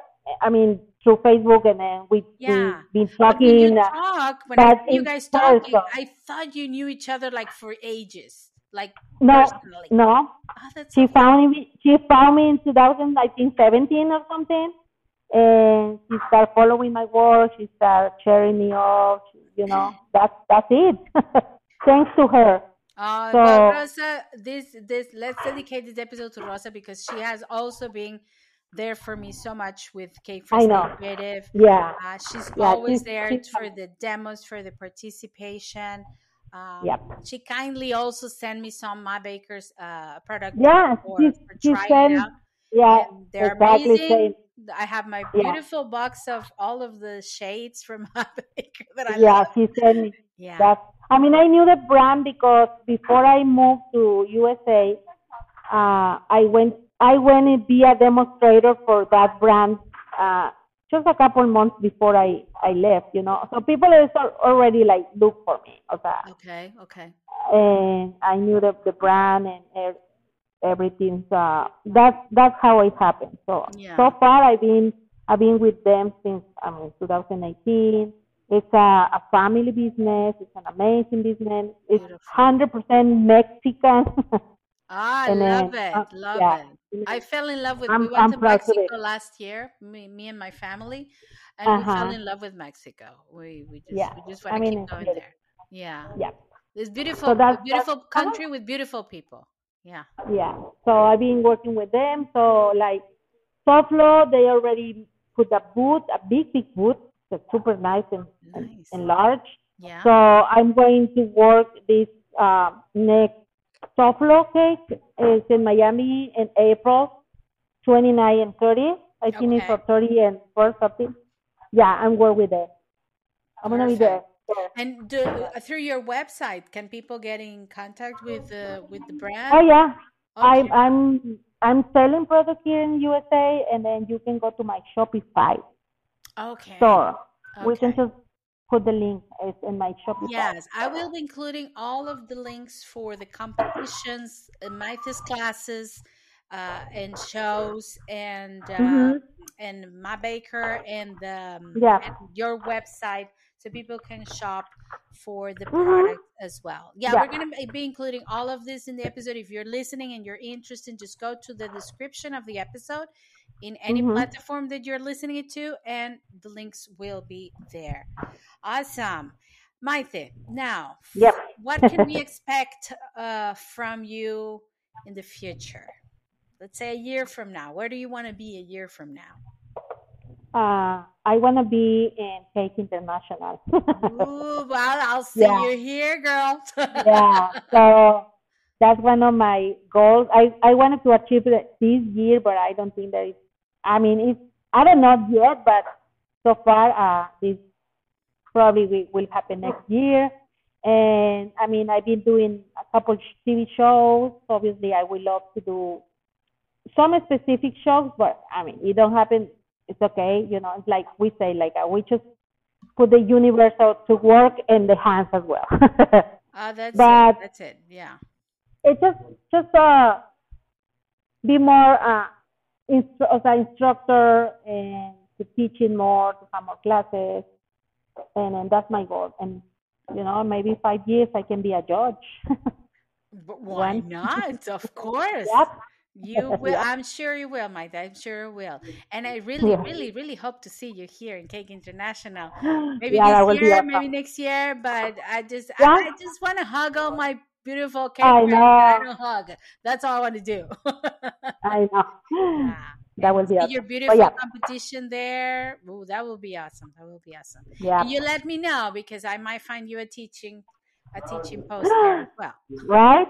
[SPEAKER 2] I mean, through Facebook, and then we
[SPEAKER 1] yeah,
[SPEAKER 2] we been
[SPEAKER 1] you
[SPEAKER 2] talking, uh,
[SPEAKER 1] talk, when I
[SPEAKER 2] but
[SPEAKER 1] see you guys talking,
[SPEAKER 2] person.
[SPEAKER 1] I thought you knew each other like for ages, like
[SPEAKER 2] No,
[SPEAKER 1] personally.
[SPEAKER 2] no.
[SPEAKER 1] Oh, that's
[SPEAKER 2] She found me. She found me in 2000, I think 17 or something, and she started following my work. She started cheering me up. You know, that's that's it. [LAUGHS] Thanks to her.
[SPEAKER 1] Uh,
[SPEAKER 2] So
[SPEAKER 1] Rosa, this this let's dedicate this episode to Rosa because she has also been there for me so much with Cake
[SPEAKER 2] I
[SPEAKER 1] Friends Stay
[SPEAKER 2] know.
[SPEAKER 1] Creative.
[SPEAKER 2] Yeah,
[SPEAKER 1] Uh, she's
[SPEAKER 2] yeah.
[SPEAKER 1] always
[SPEAKER 2] She's
[SPEAKER 1] there
[SPEAKER 2] she's
[SPEAKER 1] for the demos, for the participation. Um,
[SPEAKER 2] yep.
[SPEAKER 1] she kindly also sent me some My Baker's uh, product
[SPEAKER 2] Yeah,
[SPEAKER 1] for,
[SPEAKER 2] she
[SPEAKER 1] for
[SPEAKER 2] she sent.
[SPEAKER 1] out.
[SPEAKER 2] Yeah,
[SPEAKER 1] they're
[SPEAKER 2] exactly
[SPEAKER 1] amazing.
[SPEAKER 2] same.
[SPEAKER 1] I have my
[SPEAKER 2] Yeah,
[SPEAKER 1] beautiful box of all of the shades from [LAUGHS] Baker that I
[SPEAKER 2] yeah.
[SPEAKER 1] love.
[SPEAKER 2] She sent me
[SPEAKER 1] Yeah.
[SPEAKER 2] I mean, I knew the brand because before I moved to USA, uh, I went I went to be a demonstrator for that brand uh, just a couple months before I I left. You know, so people is already like look for me. O sea,
[SPEAKER 1] Okay. Okay.
[SPEAKER 2] and I knew the the brand and ev- everything. So that's that's how it happened. So so far I've been I've been with them since I mean 2018. It's a, a family business. It's an amazing business. It's
[SPEAKER 1] Beautiful.
[SPEAKER 2] hundred percent Mexican. [LAUGHS]
[SPEAKER 1] Ah, I
[SPEAKER 2] and
[SPEAKER 1] love
[SPEAKER 2] then
[SPEAKER 1] it.
[SPEAKER 2] uh,
[SPEAKER 1] Love
[SPEAKER 2] yeah,
[SPEAKER 1] it. I fell in love with.
[SPEAKER 2] I'm
[SPEAKER 1] went
[SPEAKER 2] I'm
[SPEAKER 1] to
[SPEAKER 2] proud of it.
[SPEAKER 1] Mexico last year, me, me and my family, and
[SPEAKER 2] Uh
[SPEAKER 1] we fell in love with Mexico. We we just
[SPEAKER 2] Yeah.
[SPEAKER 1] we just want to
[SPEAKER 2] mean
[SPEAKER 1] keep going there. Yeah,
[SPEAKER 2] Yeah.
[SPEAKER 1] it's beautiful, a
[SPEAKER 2] that's that's
[SPEAKER 1] beautiful
[SPEAKER 2] uh-huh.
[SPEAKER 1] country with beautiful people. Yeah.
[SPEAKER 2] Yeah. So I've been working with them. So like Soflo, they already put a booth, a big, big booth that's super nice and, and,
[SPEAKER 1] Nice.
[SPEAKER 2] and large.
[SPEAKER 1] Yeah.
[SPEAKER 2] So I'm going to work this uh, next Soflo cake. It's in Miami in April 29 and 30. I think it's for 30 and 4 something. Yeah, I'm working with it. I'm gonna be there.
[SPEAKER 1] And do, uh, through your website, can people get in contact with uh, with the brand?
[SPEAKER 2] Oh yeah, I'm I'm I'm selling products here in USA, and then you can go to my Shopify
[SPEAKER 1] Okay.
[SPEAKER 2] store. We can just put the link. In my Shopify.
[SPEAKER 1] Yes, I will be including all of the links for the competitions, uh, Maite's classes, uh, and shows, and uh,
[SPEAKER 2] Mhm.
[SPEAKER 1] and my baker and um,
[SPEAKER 2] Yeah.
[SPEAKER 1] and your website, so people can shop for the
[SPEAKER 2] Mhm.
[SPEAKER 1] product as well. Yeah,
[SPEAKER 2] Yeah.
[SPEAKER 1] we're gonna be be including all of this in the episode. If you're listening and you're interested, just go to the description of the episode in any
[SPEAKER 2] Mhm.
[SPEAKER 1] platform that you're listening to, and the links will be there. Awesome. Maite, now,
[SPEAKER 2] Yep.
[SPEAKER 1] what can we [LAUGHS] expect uh, from you in the future? Let's say a year from now. Where do you want to be a year from now?
[SPEAKER 2] Uh, I wanna be in Cake International.
[SPEAKER 1] Ooh, well, I'll [LAUGHS] see
[SPEAKER 2] Yeah.
[SPEAKER 1] you here, girl. [LAUGHS]
[SPEAKER 2] yeah. So that's one of my goals. I I wanted to achieve it this year, but I don't think that it's. I mean, it's. I don't know yet, but so far, uh, this probably will, will happen next year. And I mean, I've been doing a couple TV shows. Obviously, I would love to do some specific shows, but I mean, it don't happen. It's okay, you know. It's like we say, like uh, we just put the universe out to work and the hands as well.
[SPEAKER 1] Oh, [LAUGHS] that's
[SPEAKER 2] But-
[SPEAKER 1] it. That's it. Yeah.
[SPEAKER 2] it just just uh be more uh instru- as an instructor and to teaching more to have more classes and, and that's my goal and you know maybe five years i can be a judge [LAUGHS]
[SPEAKER 1] But why not? Of course. [LAUGHS]
[SPEAKER 2] yep
[SPEAKER 1] You [LAUGHS] will.
[SPEAKER 2] Yep.
[SPEAKER 1] I'm sure you will, Maite. I'm sure you will. And I really,
[SPEAKER 2] Yeah.
[SPEAKER 1] really, really hope to see you here in Cake International. [GASPS] Maybe
[SPEAKER 2] yeah
[SPEAKER 1] this year,
[SPEAKER 2] awesome.
[SPEAKER 1] maybe next year. But I just,
[SPEAKER 2] Yeah.
[SPEAKER 1] I, I just want to hug all my beautiful cake
[SPEAKER 2] I
[SPEAKER 1] I
[SPEAKER 2] know.
[SPEAKER 1] don't hug. That's all I want to do.
[SPEAKER 2] i know [LAUGHS]
[SPEAKER 1] yeah. [GASPS]
[SPEAKER 2] that will be awesome.
[SPEAKER 1] your beautiful
[SPEAKER 2] yeah,
[SPEAKER 1] competition there. Ooh, that will be awesome. That will be awesome.
[SPEAKER 2] yeah,
[SPEAKER 1] And you let me know because I might find you a teaching a teaching post there as well. [GASPS]
[SPEAKER 2] right?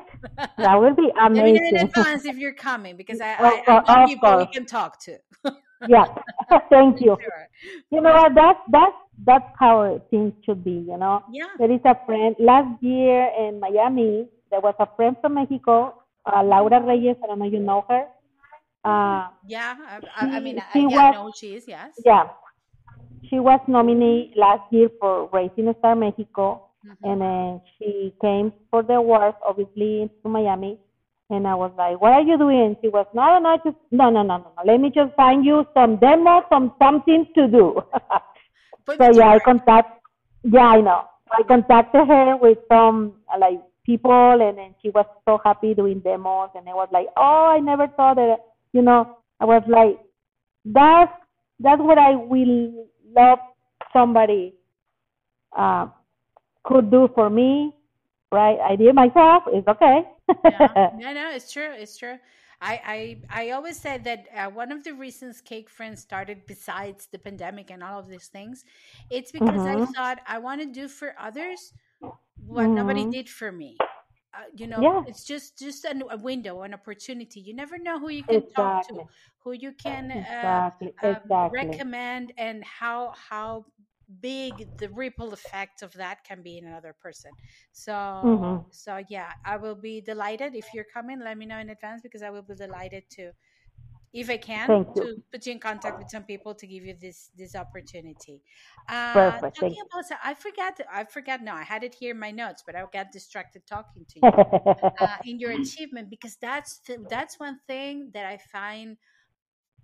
[SPEAKER 2] That would be [LAUGHS] amazing.
[SPEAKER 1] Let me know in advance if you're coming because I, I, I know
[SPEAKER 2] of
[SPEAKER 1] people we can talk to. [LAUGHS]
[SPEAKER 2] Yeah. [LAUGHS] Thank you.
[SPEAKER 1] Sure.
[SPEAKER 2] You know what? That's that's that's how things should be. You know,
[SPEAKER 1] Yeah.
[SPEAKER 2] there is a friend last year in Miami. There was a friend from Mexico, uh, Laura Reyes. I don't know if you know her. Uh,
[SPEAKER 1] Yeah. I, I, I mean,
[SPEAKER 2] she
[SPEAKER 1] I,
[SPEAKER 2] she
[SPEAKER 1] yeah,
[SPEAKER 2] was
[SPEAKER 1] know who she is. Yes.
[SPEAKER 2] yeah, she was nominated last year for Rising Star Mexico,
[SPEAKER 1] Mhm.
[SPEAKER 2] and then she came for the awards, obviously to Miami. And I was like, "What are you doing?" She was, "No, no, no, just no, no, no, no, no. Let me just find you some demo, some something to do." [LAUGHS] So yeah, I contact. Yeah, I know. I contacted her with some uh, like people, and then she was so happy doing demos, and I was like, "Oh, I never thought that." You know, I was like, "That's that's what I will love somebody uh, could do for me, right? I did myself. It's okay."
[SPEAKER 1] yeah [LAUGHS] no no it's true it's true i i i always said that uh, one of the reasons cake friends started besides the pandemic and all of these things it's because i
[SPEAKER 2] mhm.
[SPEAKER 1] thought i want to do for others what nobody
[SPEAKER 2] Mhm.
[SPEAKER 1] did for me uh, you know
[SPEAKER 2] Yeah.
[SPEAKER 1] it's just just an, a window an opportunity you never know who you can talk to who you can uh,
[SPEAKER 2] Exactly.
[SPEAKER 1] um,
[SPEAKER 2] Exactly.
[SPEAKER 1] recommend and how how big the ripple effect of that can be in another person so
[SPEAKER 2] Mhm.
[SPEAKER 1] so yeah i will be delighted if you're coming let me know in advance because i will be delighted to if i can
[SPEAKER 2] Thank you.
[SPEAKER 1] to put you in contact with some people to give you this this opportunity uh
[SPEAKER 2] Perfect.
[SPEAKER 1] talking about so i forgot i forgot no i had it here in my notes but i got distracted talking to [LAUGHS] you uh, in your achievement because that's the, that's one thing that I find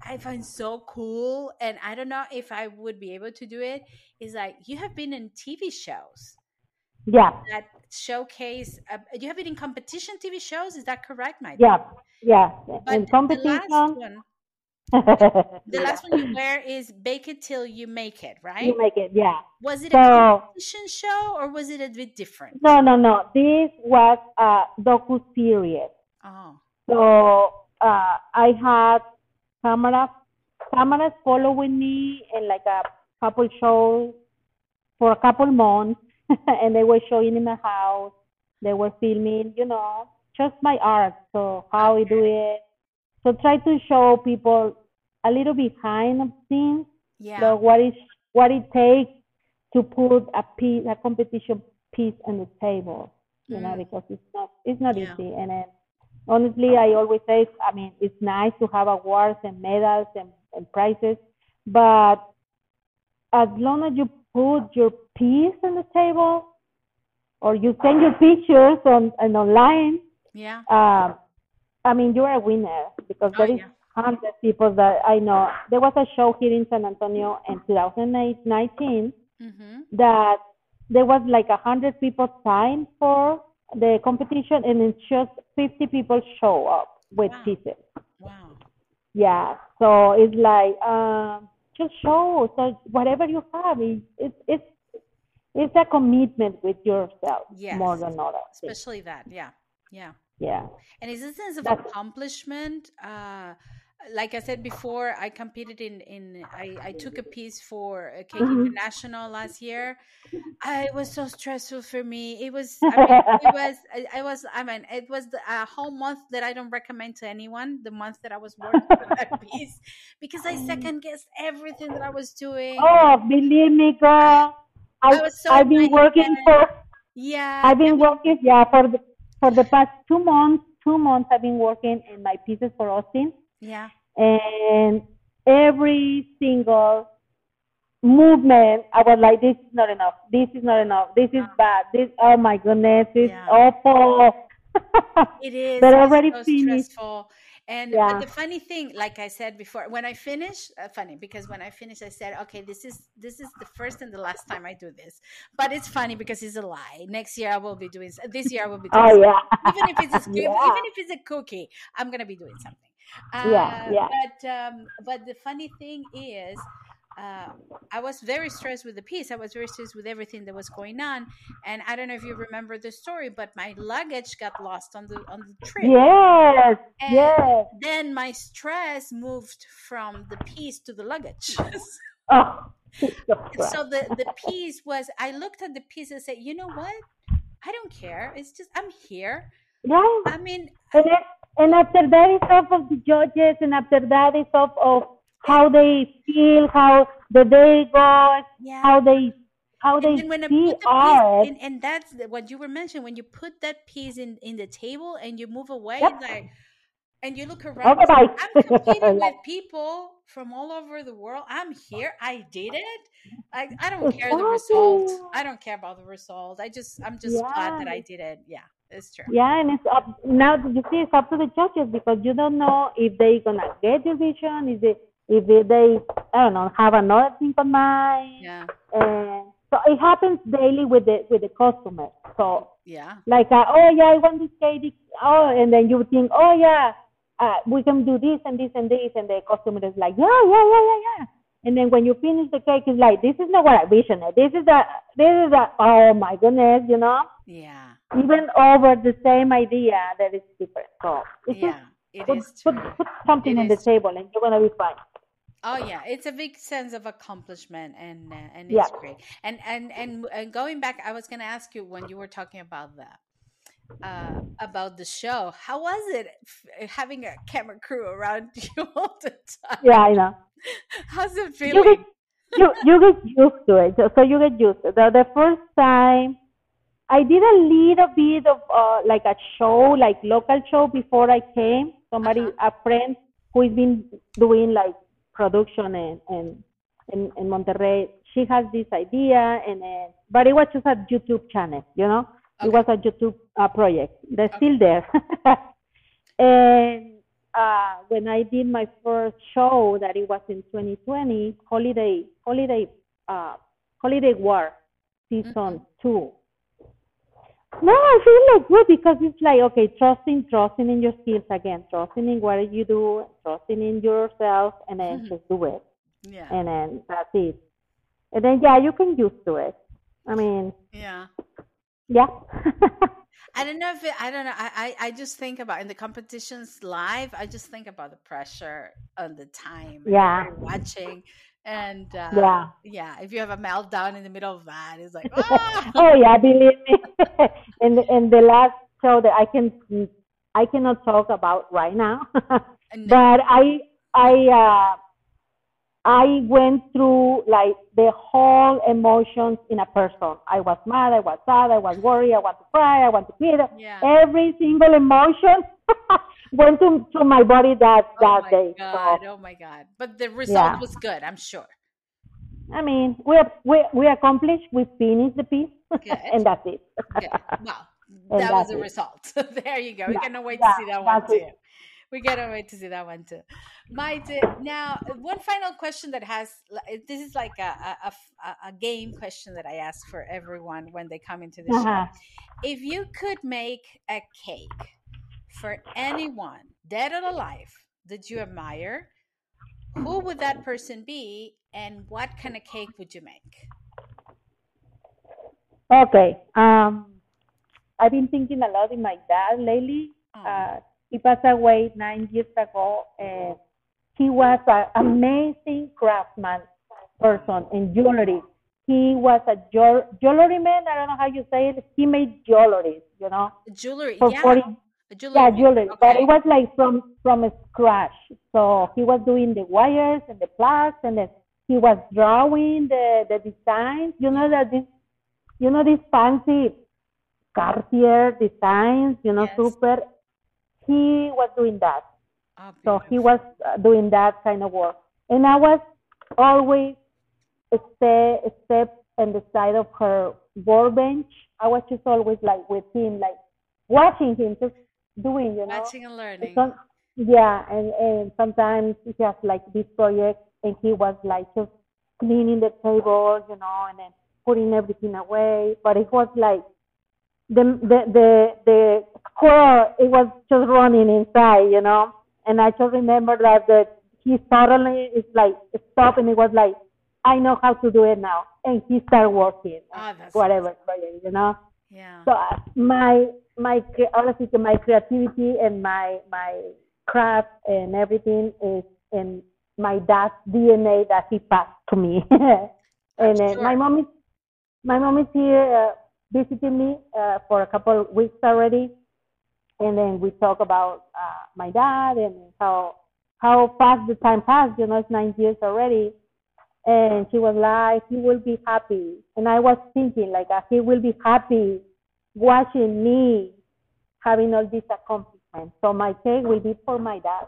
[SPEAKER 1] I find so cool, and I don't know if I would be able to do it. Is like you have been in TV shows
[SPEAKER 2] yeah.
[SPEAKER 1] that showcase. Uh, you have been in competition TV shows. Is that correct, my
[SPEAKER 2] Yeah. Yeah.
[SPEAKER 1] But
[SPEAKER 2] In
[SPEAKER 1] the last
[SPEAKER 2] competition.
[SPEAKER 1] one, [LAUGHS] the last one you wear is "Bake It Till You Make It," right?
[SPEAKER 2] You make it. Yeah.
[SPEAKER 1] Was it a competition show or was it a bit different?
[SPEAKER 2] no, no, no. This was a docu series.
[SPEAKER 1] Oh,
[SPEAKER 2] So uh, I had cameras cameras following me in like a couple shows for a couple months, [LAUGHS] and they were showing in my house. They were filming, you know, just my art. So how we do it. So try to show people a little behind the scenes,
[SPEAKER 1] yeah,
[SPEAKER 2] the what is what it takes to put a piece, a competition piece on the table. You know,
[SPEAKER 1] Mm.
[SPEAKER 2] because it's not it's not
[SPEAKER 1] Yeah.
[SPEAKER 2] easy. And then honestly, I always say, I mean, it's nice to have awards and medals and, and prizes, but as long as you put your piece on the table or you send your pictures on and online,
[SPEAKER 1] yeah.
[SPEAKER 2] um, I mean, you're a winner because
[SPEAKER 1] Oh,
[SPEAKER 2] there is
[SPEAKER 1] yeah.
[SPEAKER 2] hundred people that I know. There was a show here in San Antonio in 2019
[SPEAKER 1] Mm-hmm.
[SPEAKER 2] that there was like a hundred people signed for the competition, and it's just 50 people show up with
[SPEAKER 1] Wow.
[SPEAKER 2] pieces.
[SPEAKER 1] Wow.
[SPEAKER 2] Yeah, so it's like um, just show. So whatever you have, it, it's it's it's a commitment with yourself more than other things.
[SPEAKER 1] Especially that. Yeah. Yeah.
[SPEAKER 2] Yeah.
[SPEAKER 1] And it's a sense of
[SPEAKER 2] That's
[SPEAKER 1] accomplishment. Uh, like I said before, I competed in in I, I took a piece for uh, Cake
[SPEAKER 2] Mhm.
[SPEAKER 1] International last year. I, it was so stressful for me. It was [LAUGHS] I mean it was I, I was I mean it was the, a whole month that I don't recommend to anyone. The month that I was working on that [LAUGHS] piece because I second guessed everything that I was doing.
[SPEAKER 2] Oh, believe me, girl.
[SPEAKER 1] I
[SPEAKER 2] I
[SPEAKER 1] was so
[SPEAKER 2] I've been working for
[SPEAKER 1] Yeah,
[SPEAKER 2] I've
[SPEAKER 1] I
[SPEAKER 2] been working yeah for the for the past two months. Two months I've been working in my pieces for Austin,
[SPEAKER 1] yeah,
[SPEAKER 2] and every single movement I was like, this is not enough. This is not enough. This is bad. This oh my goodness, it's
[SPEAKER 1] yeah.
[SPEAKER 2] awful. [LAUGHS]
[SPEAKER 1] It is.
[SPEAKER 2] but already
[SPEAKER 1] so
[SPEAKER 2] finished.
[SPEAKER 1] stressful. And but
[SPEAKER 2] Yeah.
[SPEAKER 1] the funny thing, like I said before, when I finish, uh, funny because when I finish, I said, okay, this is this is the first and the last time I do this. But it's funny because it's a lie. Next year I will be doing. This year I will be doing.
[SPEAKER 2] Oh
[SPEAKER 1] something.
[SPEAKER 2] yeah.
[SPEAKER 1] Even if it's a [LAUGHS] scoop,
[SPEAKER 2] yeah.
[SPEAKER 1] even if it's a cookie, I'm gonna be doing something.
[SPEAKER 2] Yeah.
[SPEAKER 1] Uh,
[SPEAKER 2] Yeah.
[SPEAKER 1] but um, but the funny thing is, uh, I was very stressed with the piece. I was very stressed with everything that was going on, and I don't know if you remember the story, but my luggage got lost on the on the trip.
[SPEAKER 2] Yes,
[SPEAKER 1] And
[SPEAKER 2] yes.
[SPEAKER 1] then my stress moved from the piece to the luggage. [LAUGHS]
[SPEAKER 2] Oh, [LAUGHS]
[SPEAKER 1] so the the piece was. I looked at the piece and said, "You know what? I don't care. It's just I'm here.
[SPEAKER 2] Yeah.
[SPEAKER 1] I mean,
[SPEAKER 2] And, it, and after that is off of the judges, and after that is off of how they feel, how the day goes,
[SPEAKER 1] yeah."
[SPEAKER 2] how they how
[SPEAKER 1] and
[SPEAKER 2] they
[SPEAKER 1] when
[SPEAKER 2] see
[SPEAKER 1] put the
[SPEAKER 2] art.
[SPEAKER 1] piece, and, and that's what you were mentioning. When you put that piece in in the table and you move away,
[SPEAKER 2] Yep.
[SPEAKER 1] like, and you look around,
[SPEAKER 2] Okay, bye.
[SPEAKER 1] I'm competing [LAUGHS] with people from all over the world. I'm here. I did it. Like I don't care the result. I don't care about the result. I just I'm just glad that I did it. Yeah, it's true.
[SPEAKER 2] Yeah, and it's up now. You see, it's up to the judges because you don't know if they're gonna get your vision, Is they if they I don't know have another thing on mind.
[SPEAKER 1] Yeah,
[SPEAKER 2] And so it happens daily with the with the customer. So
[SPEAKER 1] yeah,
[SPEAKER 2] like uh, oh yeah, I want this cake. Oh, and then you think oh yeah, uh, we can do this and this and this, and the customer is like yeah yeah yeah yeah yeah. And then when you finish the cake, it's like this is not what I visioned. This is a this is a oh my goodness, you know.
[SPEAKER 1] yeah,
[SPEAKER 2] Even over the same idea, that is different. So it's just
[SPEAKER 1] yeah. It
[SPEAKER 2] put,
[SPEAKER 1] is
[SPEAKER 2] put, put something on the table and you're gonna be fine.
[SPEAKER 1] Oh yeah, it's a big sense of accomplishment, and uh, and
[SPEAKER 2] Yeah.
[SPEAKER 1] it's great. And and and and going back, I was going to ask you when you were talking about the uh, about the show. How was it f- having a camera crew around [LAUGHS] you all the time?
[SPEAKER 2] Yeah, I know.
[SPEAKER 1] How's it
[SPEAKER 2] You get
[SPEAKER 1] feeling?
[SPEAKER 2] you you get used to it. So, so you get used to it. The, the first time I did a little bit of uh, like a show, like local show before I came. Somebody,
[SPEAKER 1] Uh-huh.
[SPEAKER 2] a friend who's been doing like production in in, in, in Monterrey. She has this idea, and but it was just a YouTube channel, you know. It was a YouTube uh, project. They're still there. [LAUGHS] and uh, when I did my first show, that it was in 2020, holiday, holiday, uh, holiday war, season two. No, I feel like good because it's like okay, trusting, trusting in your skills again, trusting in what you do, trusting in yourself, and then
[SPEAKER 1] Mhm.
[SPEAKER 2] just do it,
[SPEAKER 1] Yeah,
[SPEAKER 2] and then that's it. And then yeah, you can used to it. I mean,
[SPEAKER 1] yeah.
[SPEAKER 2] yeah.
[SPEAKER 1] I don't know if it, I don't know. I, I I just think about in the competitions live. I just think about the pressure on the time.
[SPEAKER 2] Yeah.
[SPEAKER 1] watching, and uh,
[SPEAKER 2] Yeah.
[SPEAKER 1] yeah. If you have a meltdown in the middle of that, it's like ah! [LAUGHS]
[SPEAKER 2] oh yeah, believe me. [LAUGHS] in the, in the last show that I can I cannot talk about right now, [LAUGHS] but I I uh, I went through like the whole emotions in a person. I was mad, I was sad, I was worried, I want to cry, I want to quit.
[SPEAKER 1] yeah.
[SPEAKER 2] Every single emotion [LAUGHS] went to, to my body that
[SPEAKER 1] Oh
[SPEAKER 2] that
[SPEAKER 1] my
[SPEAKER 2] day.
[SPEAKER 1] god!
[SPEAKER 2] So
[SPEAKER 1] Oh my god! But the result
[SPEAKER 2] Yeah.
[SPEAKER 1] was good. I'm sure.
[SPEAKER 2] I mean, we we we accomplished, we finished the piece, [LAUGHS] and that's it.
[SPEAKER 1] Good. Well, [LAUGHS] that was the
[SPEAKER 2] it.
[SPEAKER 1] result. [LAUGHS] there you go. We
[SPEAKER 2] Yeah,
[SPEAKER 1] cannot wait
[SPEAKER 2] yeah,
[SPEAKER 1] to see that one too.
[SPEAKER 2] it.
[SPEAKER 1] We cannot wait to see that one too. Maite, now one final question that has this is like a a game question that I ask for everyone when they come into the show.
[SPEAKER 2] Uh-huh.
[SPEAKER 1] If you could make a cake for anyone, dead or alive, that you admire, who would that person be, and what kind of cake would you make?
[SPEAKER 2] Okay. Um, I've been thinking a lot in my dad lately.
[SPEAKER 1] Oh,
[SPEAKER 2] Uh, he passed away nine years ago, and he was an amazing craftsman person in jewelry. He was a jewel- jewelry man. I don't know how you say it. He made jewelry, you know,
[SPEAKER 1] jewelry,
[SPEAKER 2] for
[SPEAKER 1] yeah,
[SPEAKER 2] 40, yeah, jewelry. But it was like from from scratch. So he was doing the wires and the plugs, and then he was drawing the the designs. You know that this, you know these fancy Cartier designs. You know,
[SPEAKER 1] Yes.
[SPEAKER 2] super. He was doing that.
[SPEAKER 1] Oh,
[SPEAKER 2] So he was uh, doing that kind of work, and I was always stay step on the side of her workbench. I was just always like with him, like watching him, just doing, you know.
[SPEAKER 1] watching and learning.
[SPEAKER 2] Some, yeah, and and sometimes he has like this project, and he was like just cleaning the tables, you know, and then putting everything away. But it was like the the the the squirrel, it was just running inside, you know. And I just remember that that he suddenly is like stopped, and it was like I know how to do it now, and he started working.
[SPEAKER 1] Oh,
[SPEAKER 2] whatever project, you know.
[SPEAKER 1] yeah.
[SPEAKER 2] So uh, my honestly, my creativity and my my craft and everything is in my dad's DNA that he passed to me. [LAUGHS] and uh, my mom is my mom is here uh, visiting me uh, for a couple of weeks already, and then we talk about uh, my dad and how how fast the time passed. You know, it's nine years already. And she was like, he will be happy. And I was thinking, like, uh, he will be happy watching me having all these accomplishments. So my cake will be for my dad.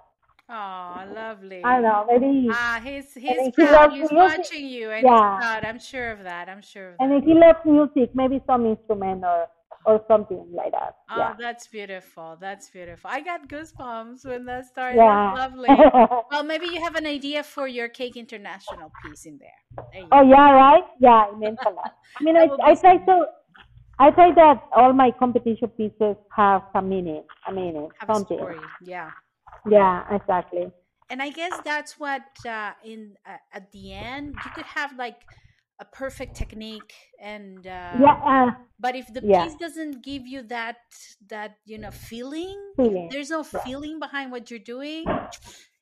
[SPEAKER 1] Oh, lovely.
[SPEAKER 2] I know, maybe.
[SPEAKER 1] Ah, he's he's
[SPEAKER 2] then he
[SPEAKER 1] He's
[SPEAKER 2] music.
[SPEAKER 1] watching you, and
[SPEAKER 2] Yeah.
[SPEAKER 1] he's proud. I'm sure of that. I'm sure of
[SPEAKER 2] And
[SPEAKER 1] that.
[SPEAKER 2] if he loves music, maybe some instrument or, or something like that.
[SPEAKER 1] Oh,
[SPEAKER 2] Yeah.
[SPEAKER 1] that's beautiful. That's beautiful. I got goosebumps when that started.
[SPEAKER 2] Yeah.
[SPEAKER 1] That's lovely. [LAUGHS] Well, maybe you have an idea for your Cake International piece in there. There
[SPEAKER 2] oh,
[SPEAKER 1] go.
[SPEAKER 2] yeah, right? Yeah, it means a lot. I mean, [LAUGHS] I, I try to. I try that all my competition pieces have a meaning, a meaning,
[SPEAKER 1] Have a
[SPEAKER 2] something.
[SPEAKER 1] story. Yeah.
[SPEAKER 2] Yeah, exactly.
[SPEAKER 1] And I guess that's what uh, in uh, at the end you could have like a perfect technique and uh,
[SPEAKER 2] Yeah, uh,
[SPEAKER 1] but if the
[SPEAKER 2] yeah.
[SPEAKER 1] piece doesn't give you that that you know feeling
[SPEAKER 2] feeling.
[SPEAKER 1] there's no
[SPEAKER 2] Yeah.
[SPEAKER 1] feeling behind what you're doing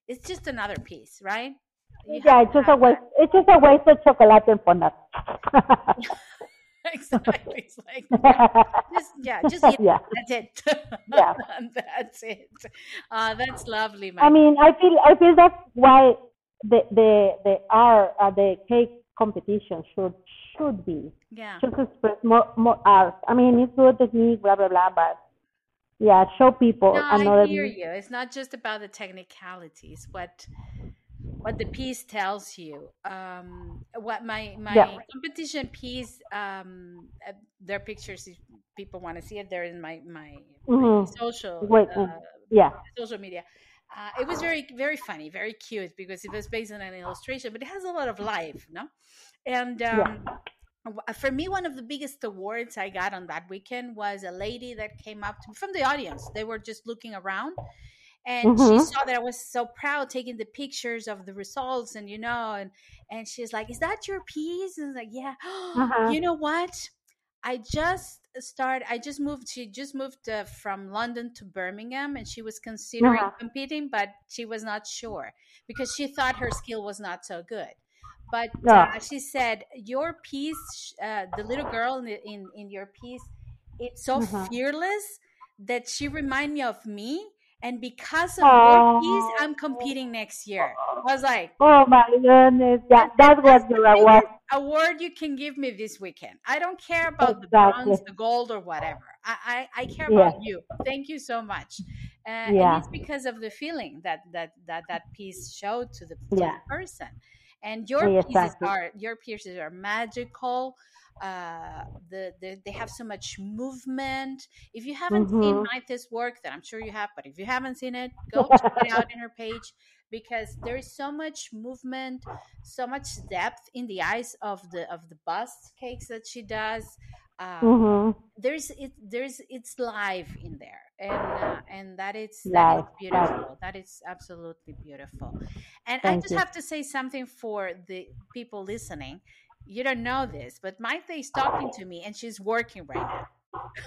[SPEAKER 1] it's just another piece right you
[SPEAKER 2] Yeah, it's just a waste. It's just a waste of chocolate and fondant. [LAUGHS] [LAUGHS]
[SPEAKER 1] exactly it's like [LAUGHS] just yeah just it.
[SPEAKER 2] yeah,
[SPEAKER 1] that's it
[SPEAKER 2] yeah. [LAUGHS]
[SPEAKER 1] That's it uh, that's lovely
[SPEAKER 2] I mean, I feel I feel that's why the the the art uh, the cake competition should should be
[SPEAKER 1] yeah
[SPEAKER 2] should express more more art. I mean, it's good technique, blah blah blah, but yeah, show people
[SPEAKER 1] No,
[SPEAKER 2] another.
[SPEAKER 1] I hear you. It's not just about the technicalities. What what the piece tells you. Um, what my my
[SPEAKER 2] Yeah.
[SPEAKER 1] competition piece. Um, uh, their pictures. If people want to see it, they're in my my, my
[SPEAKER 2] Mhm.
[SPEAKER 1] social
[SPEAKER 2] Wait,
[SPEAKER 1] uh,
[SPEAKER 2] uh, Yeah,
[SPEAKER 1] social media. Uh, it was very very funny, very cute because it was based on an illustration, but it has a lot of life, no? And um,
[SPEAKER 2] yeah.
[SPEAKER 1] for me, one of the biggest awards I got on that weekend was a lady that came up to me from the audience. They were just looking around, and she
[SPEAKER 2] Mhm.
[SPEAKER 1] saw that I was so proud taking the pictures of the results, and you know, and and she's like, "Is that your piece?" And I was like, "Yeah." [GASPS]
[SPEAKER 2] Uh-huh.
[SPEAKER 1] You know what? I just started. I just moved. She just moved uh, from London to Birmingham, and she was considering
[SPEAKER 2] Uh-huh.
[SPEAKER 1] competing, but she was not sure because she thought her skill was not so good. But
[SPEAKER 2] Yeah.
[SPEAKER 1] uh, she said, "Your piece, uh, the little girl in, in in your piece, it's so
[SPEAKER 2] Uh-huh.
[SPEAKER 1] fearless that she remind me of me." And because of your piece,
[SPEAKER 2] Oh.
[SPEAKER 1] I'm competing next year. I was like,
[SPEAKER 2] Oh my goodness,
[SPEAKER 1] that's
[SPEAKER 2] that was
[SPEAKER 1] the
[SPEAKER 2] award.
[SPEAKER 1] award you can give me this weekend. I don't care about the bronze, the gold, or whatever. I, I, I care
[SPEAKER 2] Yeah.
[SPEAKER 1] about you. Thank you so much. Uh, And
[SPEAKER 2] Yeah.
[SPEAKER 1] it's because of the feeling that that that, that piece showed to the, to
[SPEAKER 2] Yeah.
[SPEAKER 1] the person. And your
[SPEAKER 2] Yeah,
[SPEAKER 1] pieces
[SPEAKER 2] exactly.
[SPEAKER 1] are your pieces are magical. Uh, the, the they have so much movement. If you haven't seen
[SPEAKER 2] Mhm.
[SPEAKER 1] Maite's work, then I'm sure you have. But if you haven't seen it, go [LAUGHS] check it out in her page because there is so much movement, so much depth in the eyes of the of the bust cakes that she does. Um,
[SPEAKER 2] Mhm.
[SPEAKER 1] There's it there's it's live in there, and uh, and that is that is
[SPEAKER 2] live.
[SPEAKER 1] beautiful. That is absolutely beautiful. And I just
[SPEAKER 2] you.
[SPEAKER 1] have to say something for the people listening. You don't know this, but Maite is talking to me, and she's working right now.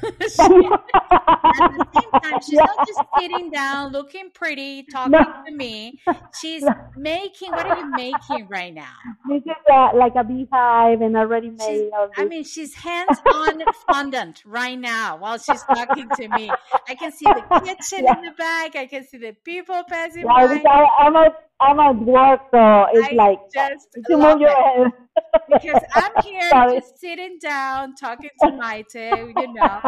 [SPEAKER 1] [LAUGHS] [LAUGHS] [LAUGHS] At the same time, she's not just [LAUGHS] sitting down looking pretty, talking
[SPEAKER 2] No.
[SPEAKER 1] to me. She's
[SPEAKER 2] No.
[SPEAKER 1] making. What are you making right now?
[SPEAKER 2] This is uh, like a beehive and already made.
[SPEAKER 1] I mean, she's hands-on [LAUGHS] fondant right now while she's talking to me. I can see the [LAUGHS] kitchen
[SPEAKER 2] Yeah.
[SPEAKER 1] in the back. I can see the people passing
[SPEAKER 2] yeah,
[SPEAKER 1] by.
[SPEAKER 2] I, I'm at I'm at work, so it's
[SPEAKER 1] I
[SPEAKER 2] like
[SPEAKER 1] just
[SPEAKER 2] you move your head.
[SPEAKER 1] because I'm here
[SPEAKER 2] Sorry.
[SPEAKER 1] just sitting down talking to Maite, you know,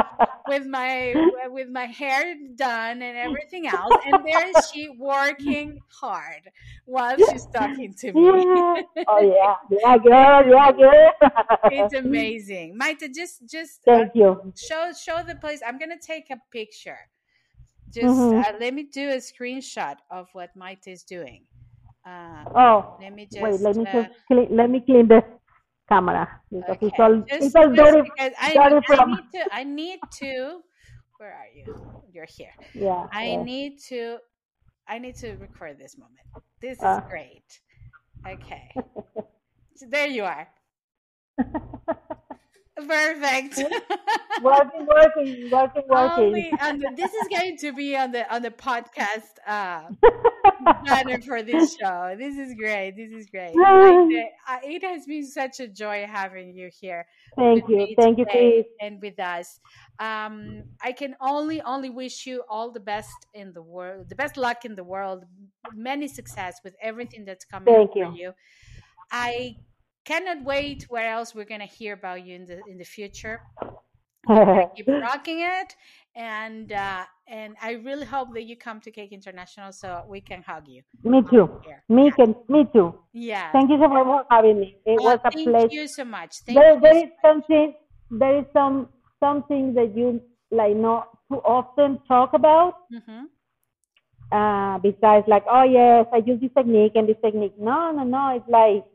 [SPEAKER 1] with my with my hair done and everything else, and there is she working hard while she's talking to me.
[SPEAKER 2] Yeah. [LAUGHS] Oh yeah, yeah, girl, yeah, girl. [LAUGHS]
[SPEAKER 1] It's amazing, Maite. Just just uh,
[SPEAKER 2] Thank you.
[SPEAKER 1] show show the place. I'm gonna take a picture. Just
[SPEAKER 2] Mhm.
[SPEAKER 1] uh, let me do a screenshot of what Maite is doing. Uh,
[SPEAKER 2] Oh,
[SPEAKER 1] let me just
[SPEAKER 2] wait, let me
[SPEAKER 1] uh,
[SPEAKER 2] just clean, let me clean the camera because it's all
[SPEAKER 1] just,
[SPEAKER 2] it's all dirty.
[SPEAKER 1] I,
[SPEAKER 2] dirty
[SPEAKER 1] I
[SPEAKER 2] from-
[SPEAKER 1] need to, I need to. Where are you? You're here.
[SPEAKER 2] Yeah.
[SPEAKER 1] I
[SPEAKER 2] yeah.
[SPEAKER 1] need to, I need to record this moment. This is
[SPEAKER 2] Uh.
[SPEAKER 1] great. Okay, [LAUGHS] there you are. [LAUGHS] Perfect. [LAUGHS]
[SPEAKER 2] working, working, working, working.
[SPEAKER 1] and this is going to be on the on the podcast uh, [LAUGHS] banner for this show. This is great. This is great. Like, it has been such a joy having you here.
[SPEAKER 2] Thank you. Thank you, Chris.
[SPEAKER 1] And with us. Um, I can only only wish you all the best in the world, the best luck in the world, many success with everything that's coming
[SPEAKER 2] Thank
[SPEAKER 1] for
[SPEAKER 2] you.
[SPEAKER 1] you. I cannot wait where else we're gonna hear about you in the in the future. [LAUGHS] keep rocking it, and uh, and I really hope that you come to Cake International so we can hug you.
[SPEAKER 2] Me too. Me can. Me too.
[SPEAKER 1] Yeah.
[SPEAKER 2] Thank you so much for having me. It
[SPEAKER 1] Oh,
[SPEAKER 2] was a
[SPEAKER 1] thank
[SPEAKER 2] pleasure.
[SPEAKER 1] Thank you so much. Thank
[SPEAKER 2] there,
[SPEAKER 1] you
[SPEAKER 2] there
[SPEAKER 1] so
[SPEAKER 2] is something. There is some something that you like not too often talk about.
[SPEAKER 1] Mhm.
[SPEAKER 2] Uh, besides, like, oh yes, I use this technique and this technique. No, no, no. It's like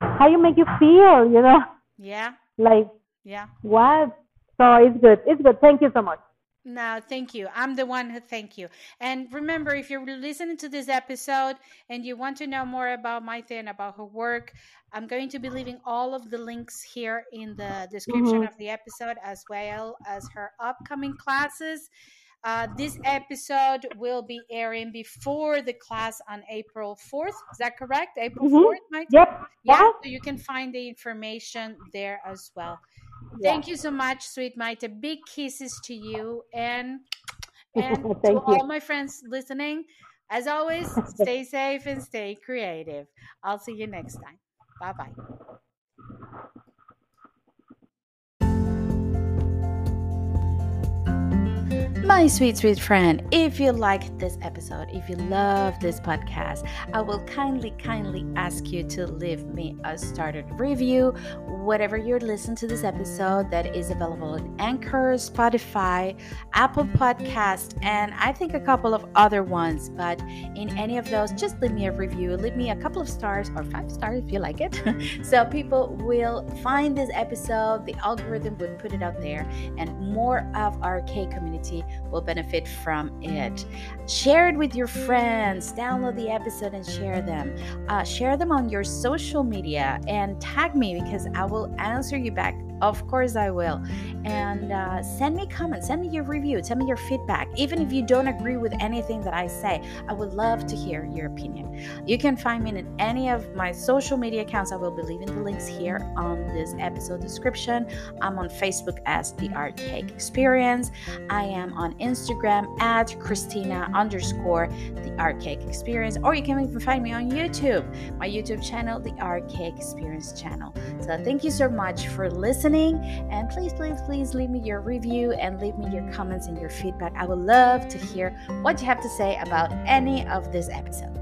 [SPEAKER 2] how you make you feel. You know,
[SPEAKER 1] Yeah.
[SPEAKER 2] like
[SPEAKER 1] Yeah.
[SPEAKER 2] what? So it's good. It's good. Thank you so much.
[SPEAKER 1] No, thank you. I'm the one who thank you. And remember, if you're listening to this episode and you want to know more about Maite and about her work, I'm going to be leaving all of the links here in the description
[SPEAKER 2] Mhm.
[SPEAKER 1] of the episode, as well as her upcoming classes. Uh, this episode will be airing before the class on April 4th. Is that correct? April
[SPEAKER 2] Mhm.
[SPEAKER 1] 4th, Maite?
[SPEAKER 2] Yep.
[SPEAKER 1] Yeah,
[SPEAKER 2] Yeah.
[SPEAKER 1] so you can find the information there as well.
[SPEAKER 2] Yeah.
[SPEAKER 1] Thank you so much, sweet Maite. Big kisses to you and [LAUGHS] and to
[SPEAKER 2] you.
[SPEAKER 1] all my friends listening. As always, [LAUGHS] stay safe and stay creative. I'll see you next time. Bye bye. My sweet, sweet friend, if you liked this episode, if you love this podcast, I will kindly, kindly ask you to leave me a started review, whatever you're listening to this episode that is available on Anchor, Spotify, Apple Podcast, and I think a couple of other ones. But in any of those, just leave me a review, leave me a couple of stars or five stars if you like it. [LAUGHS] so people will find this episode, the algorithm would put it out there, and more of our K community will benefit from it. Share it with your friends, download the episode and share them. Uh, share them on your social media and tag me because I will answer you back. Of course, I will. And uh, send me comments, send me your review, send me your feedback. Even if you don't agree with anything that I say, I would love to hear your opinion. You can find me in any of my social media accounts. I will be leaving the links here on this episode description. I'm on Facebook as The Art Cake Experience. I am on Instagram at Cristina underscore The Art Cake Experience. Or you can even find me on YouTube, my YouTube channel, The Art Cake Experience channel. So thank you so much for listening. And please, please, please leave me your review and leave me your comments and your feedback. I would love to hear what you have to say about any of this episode.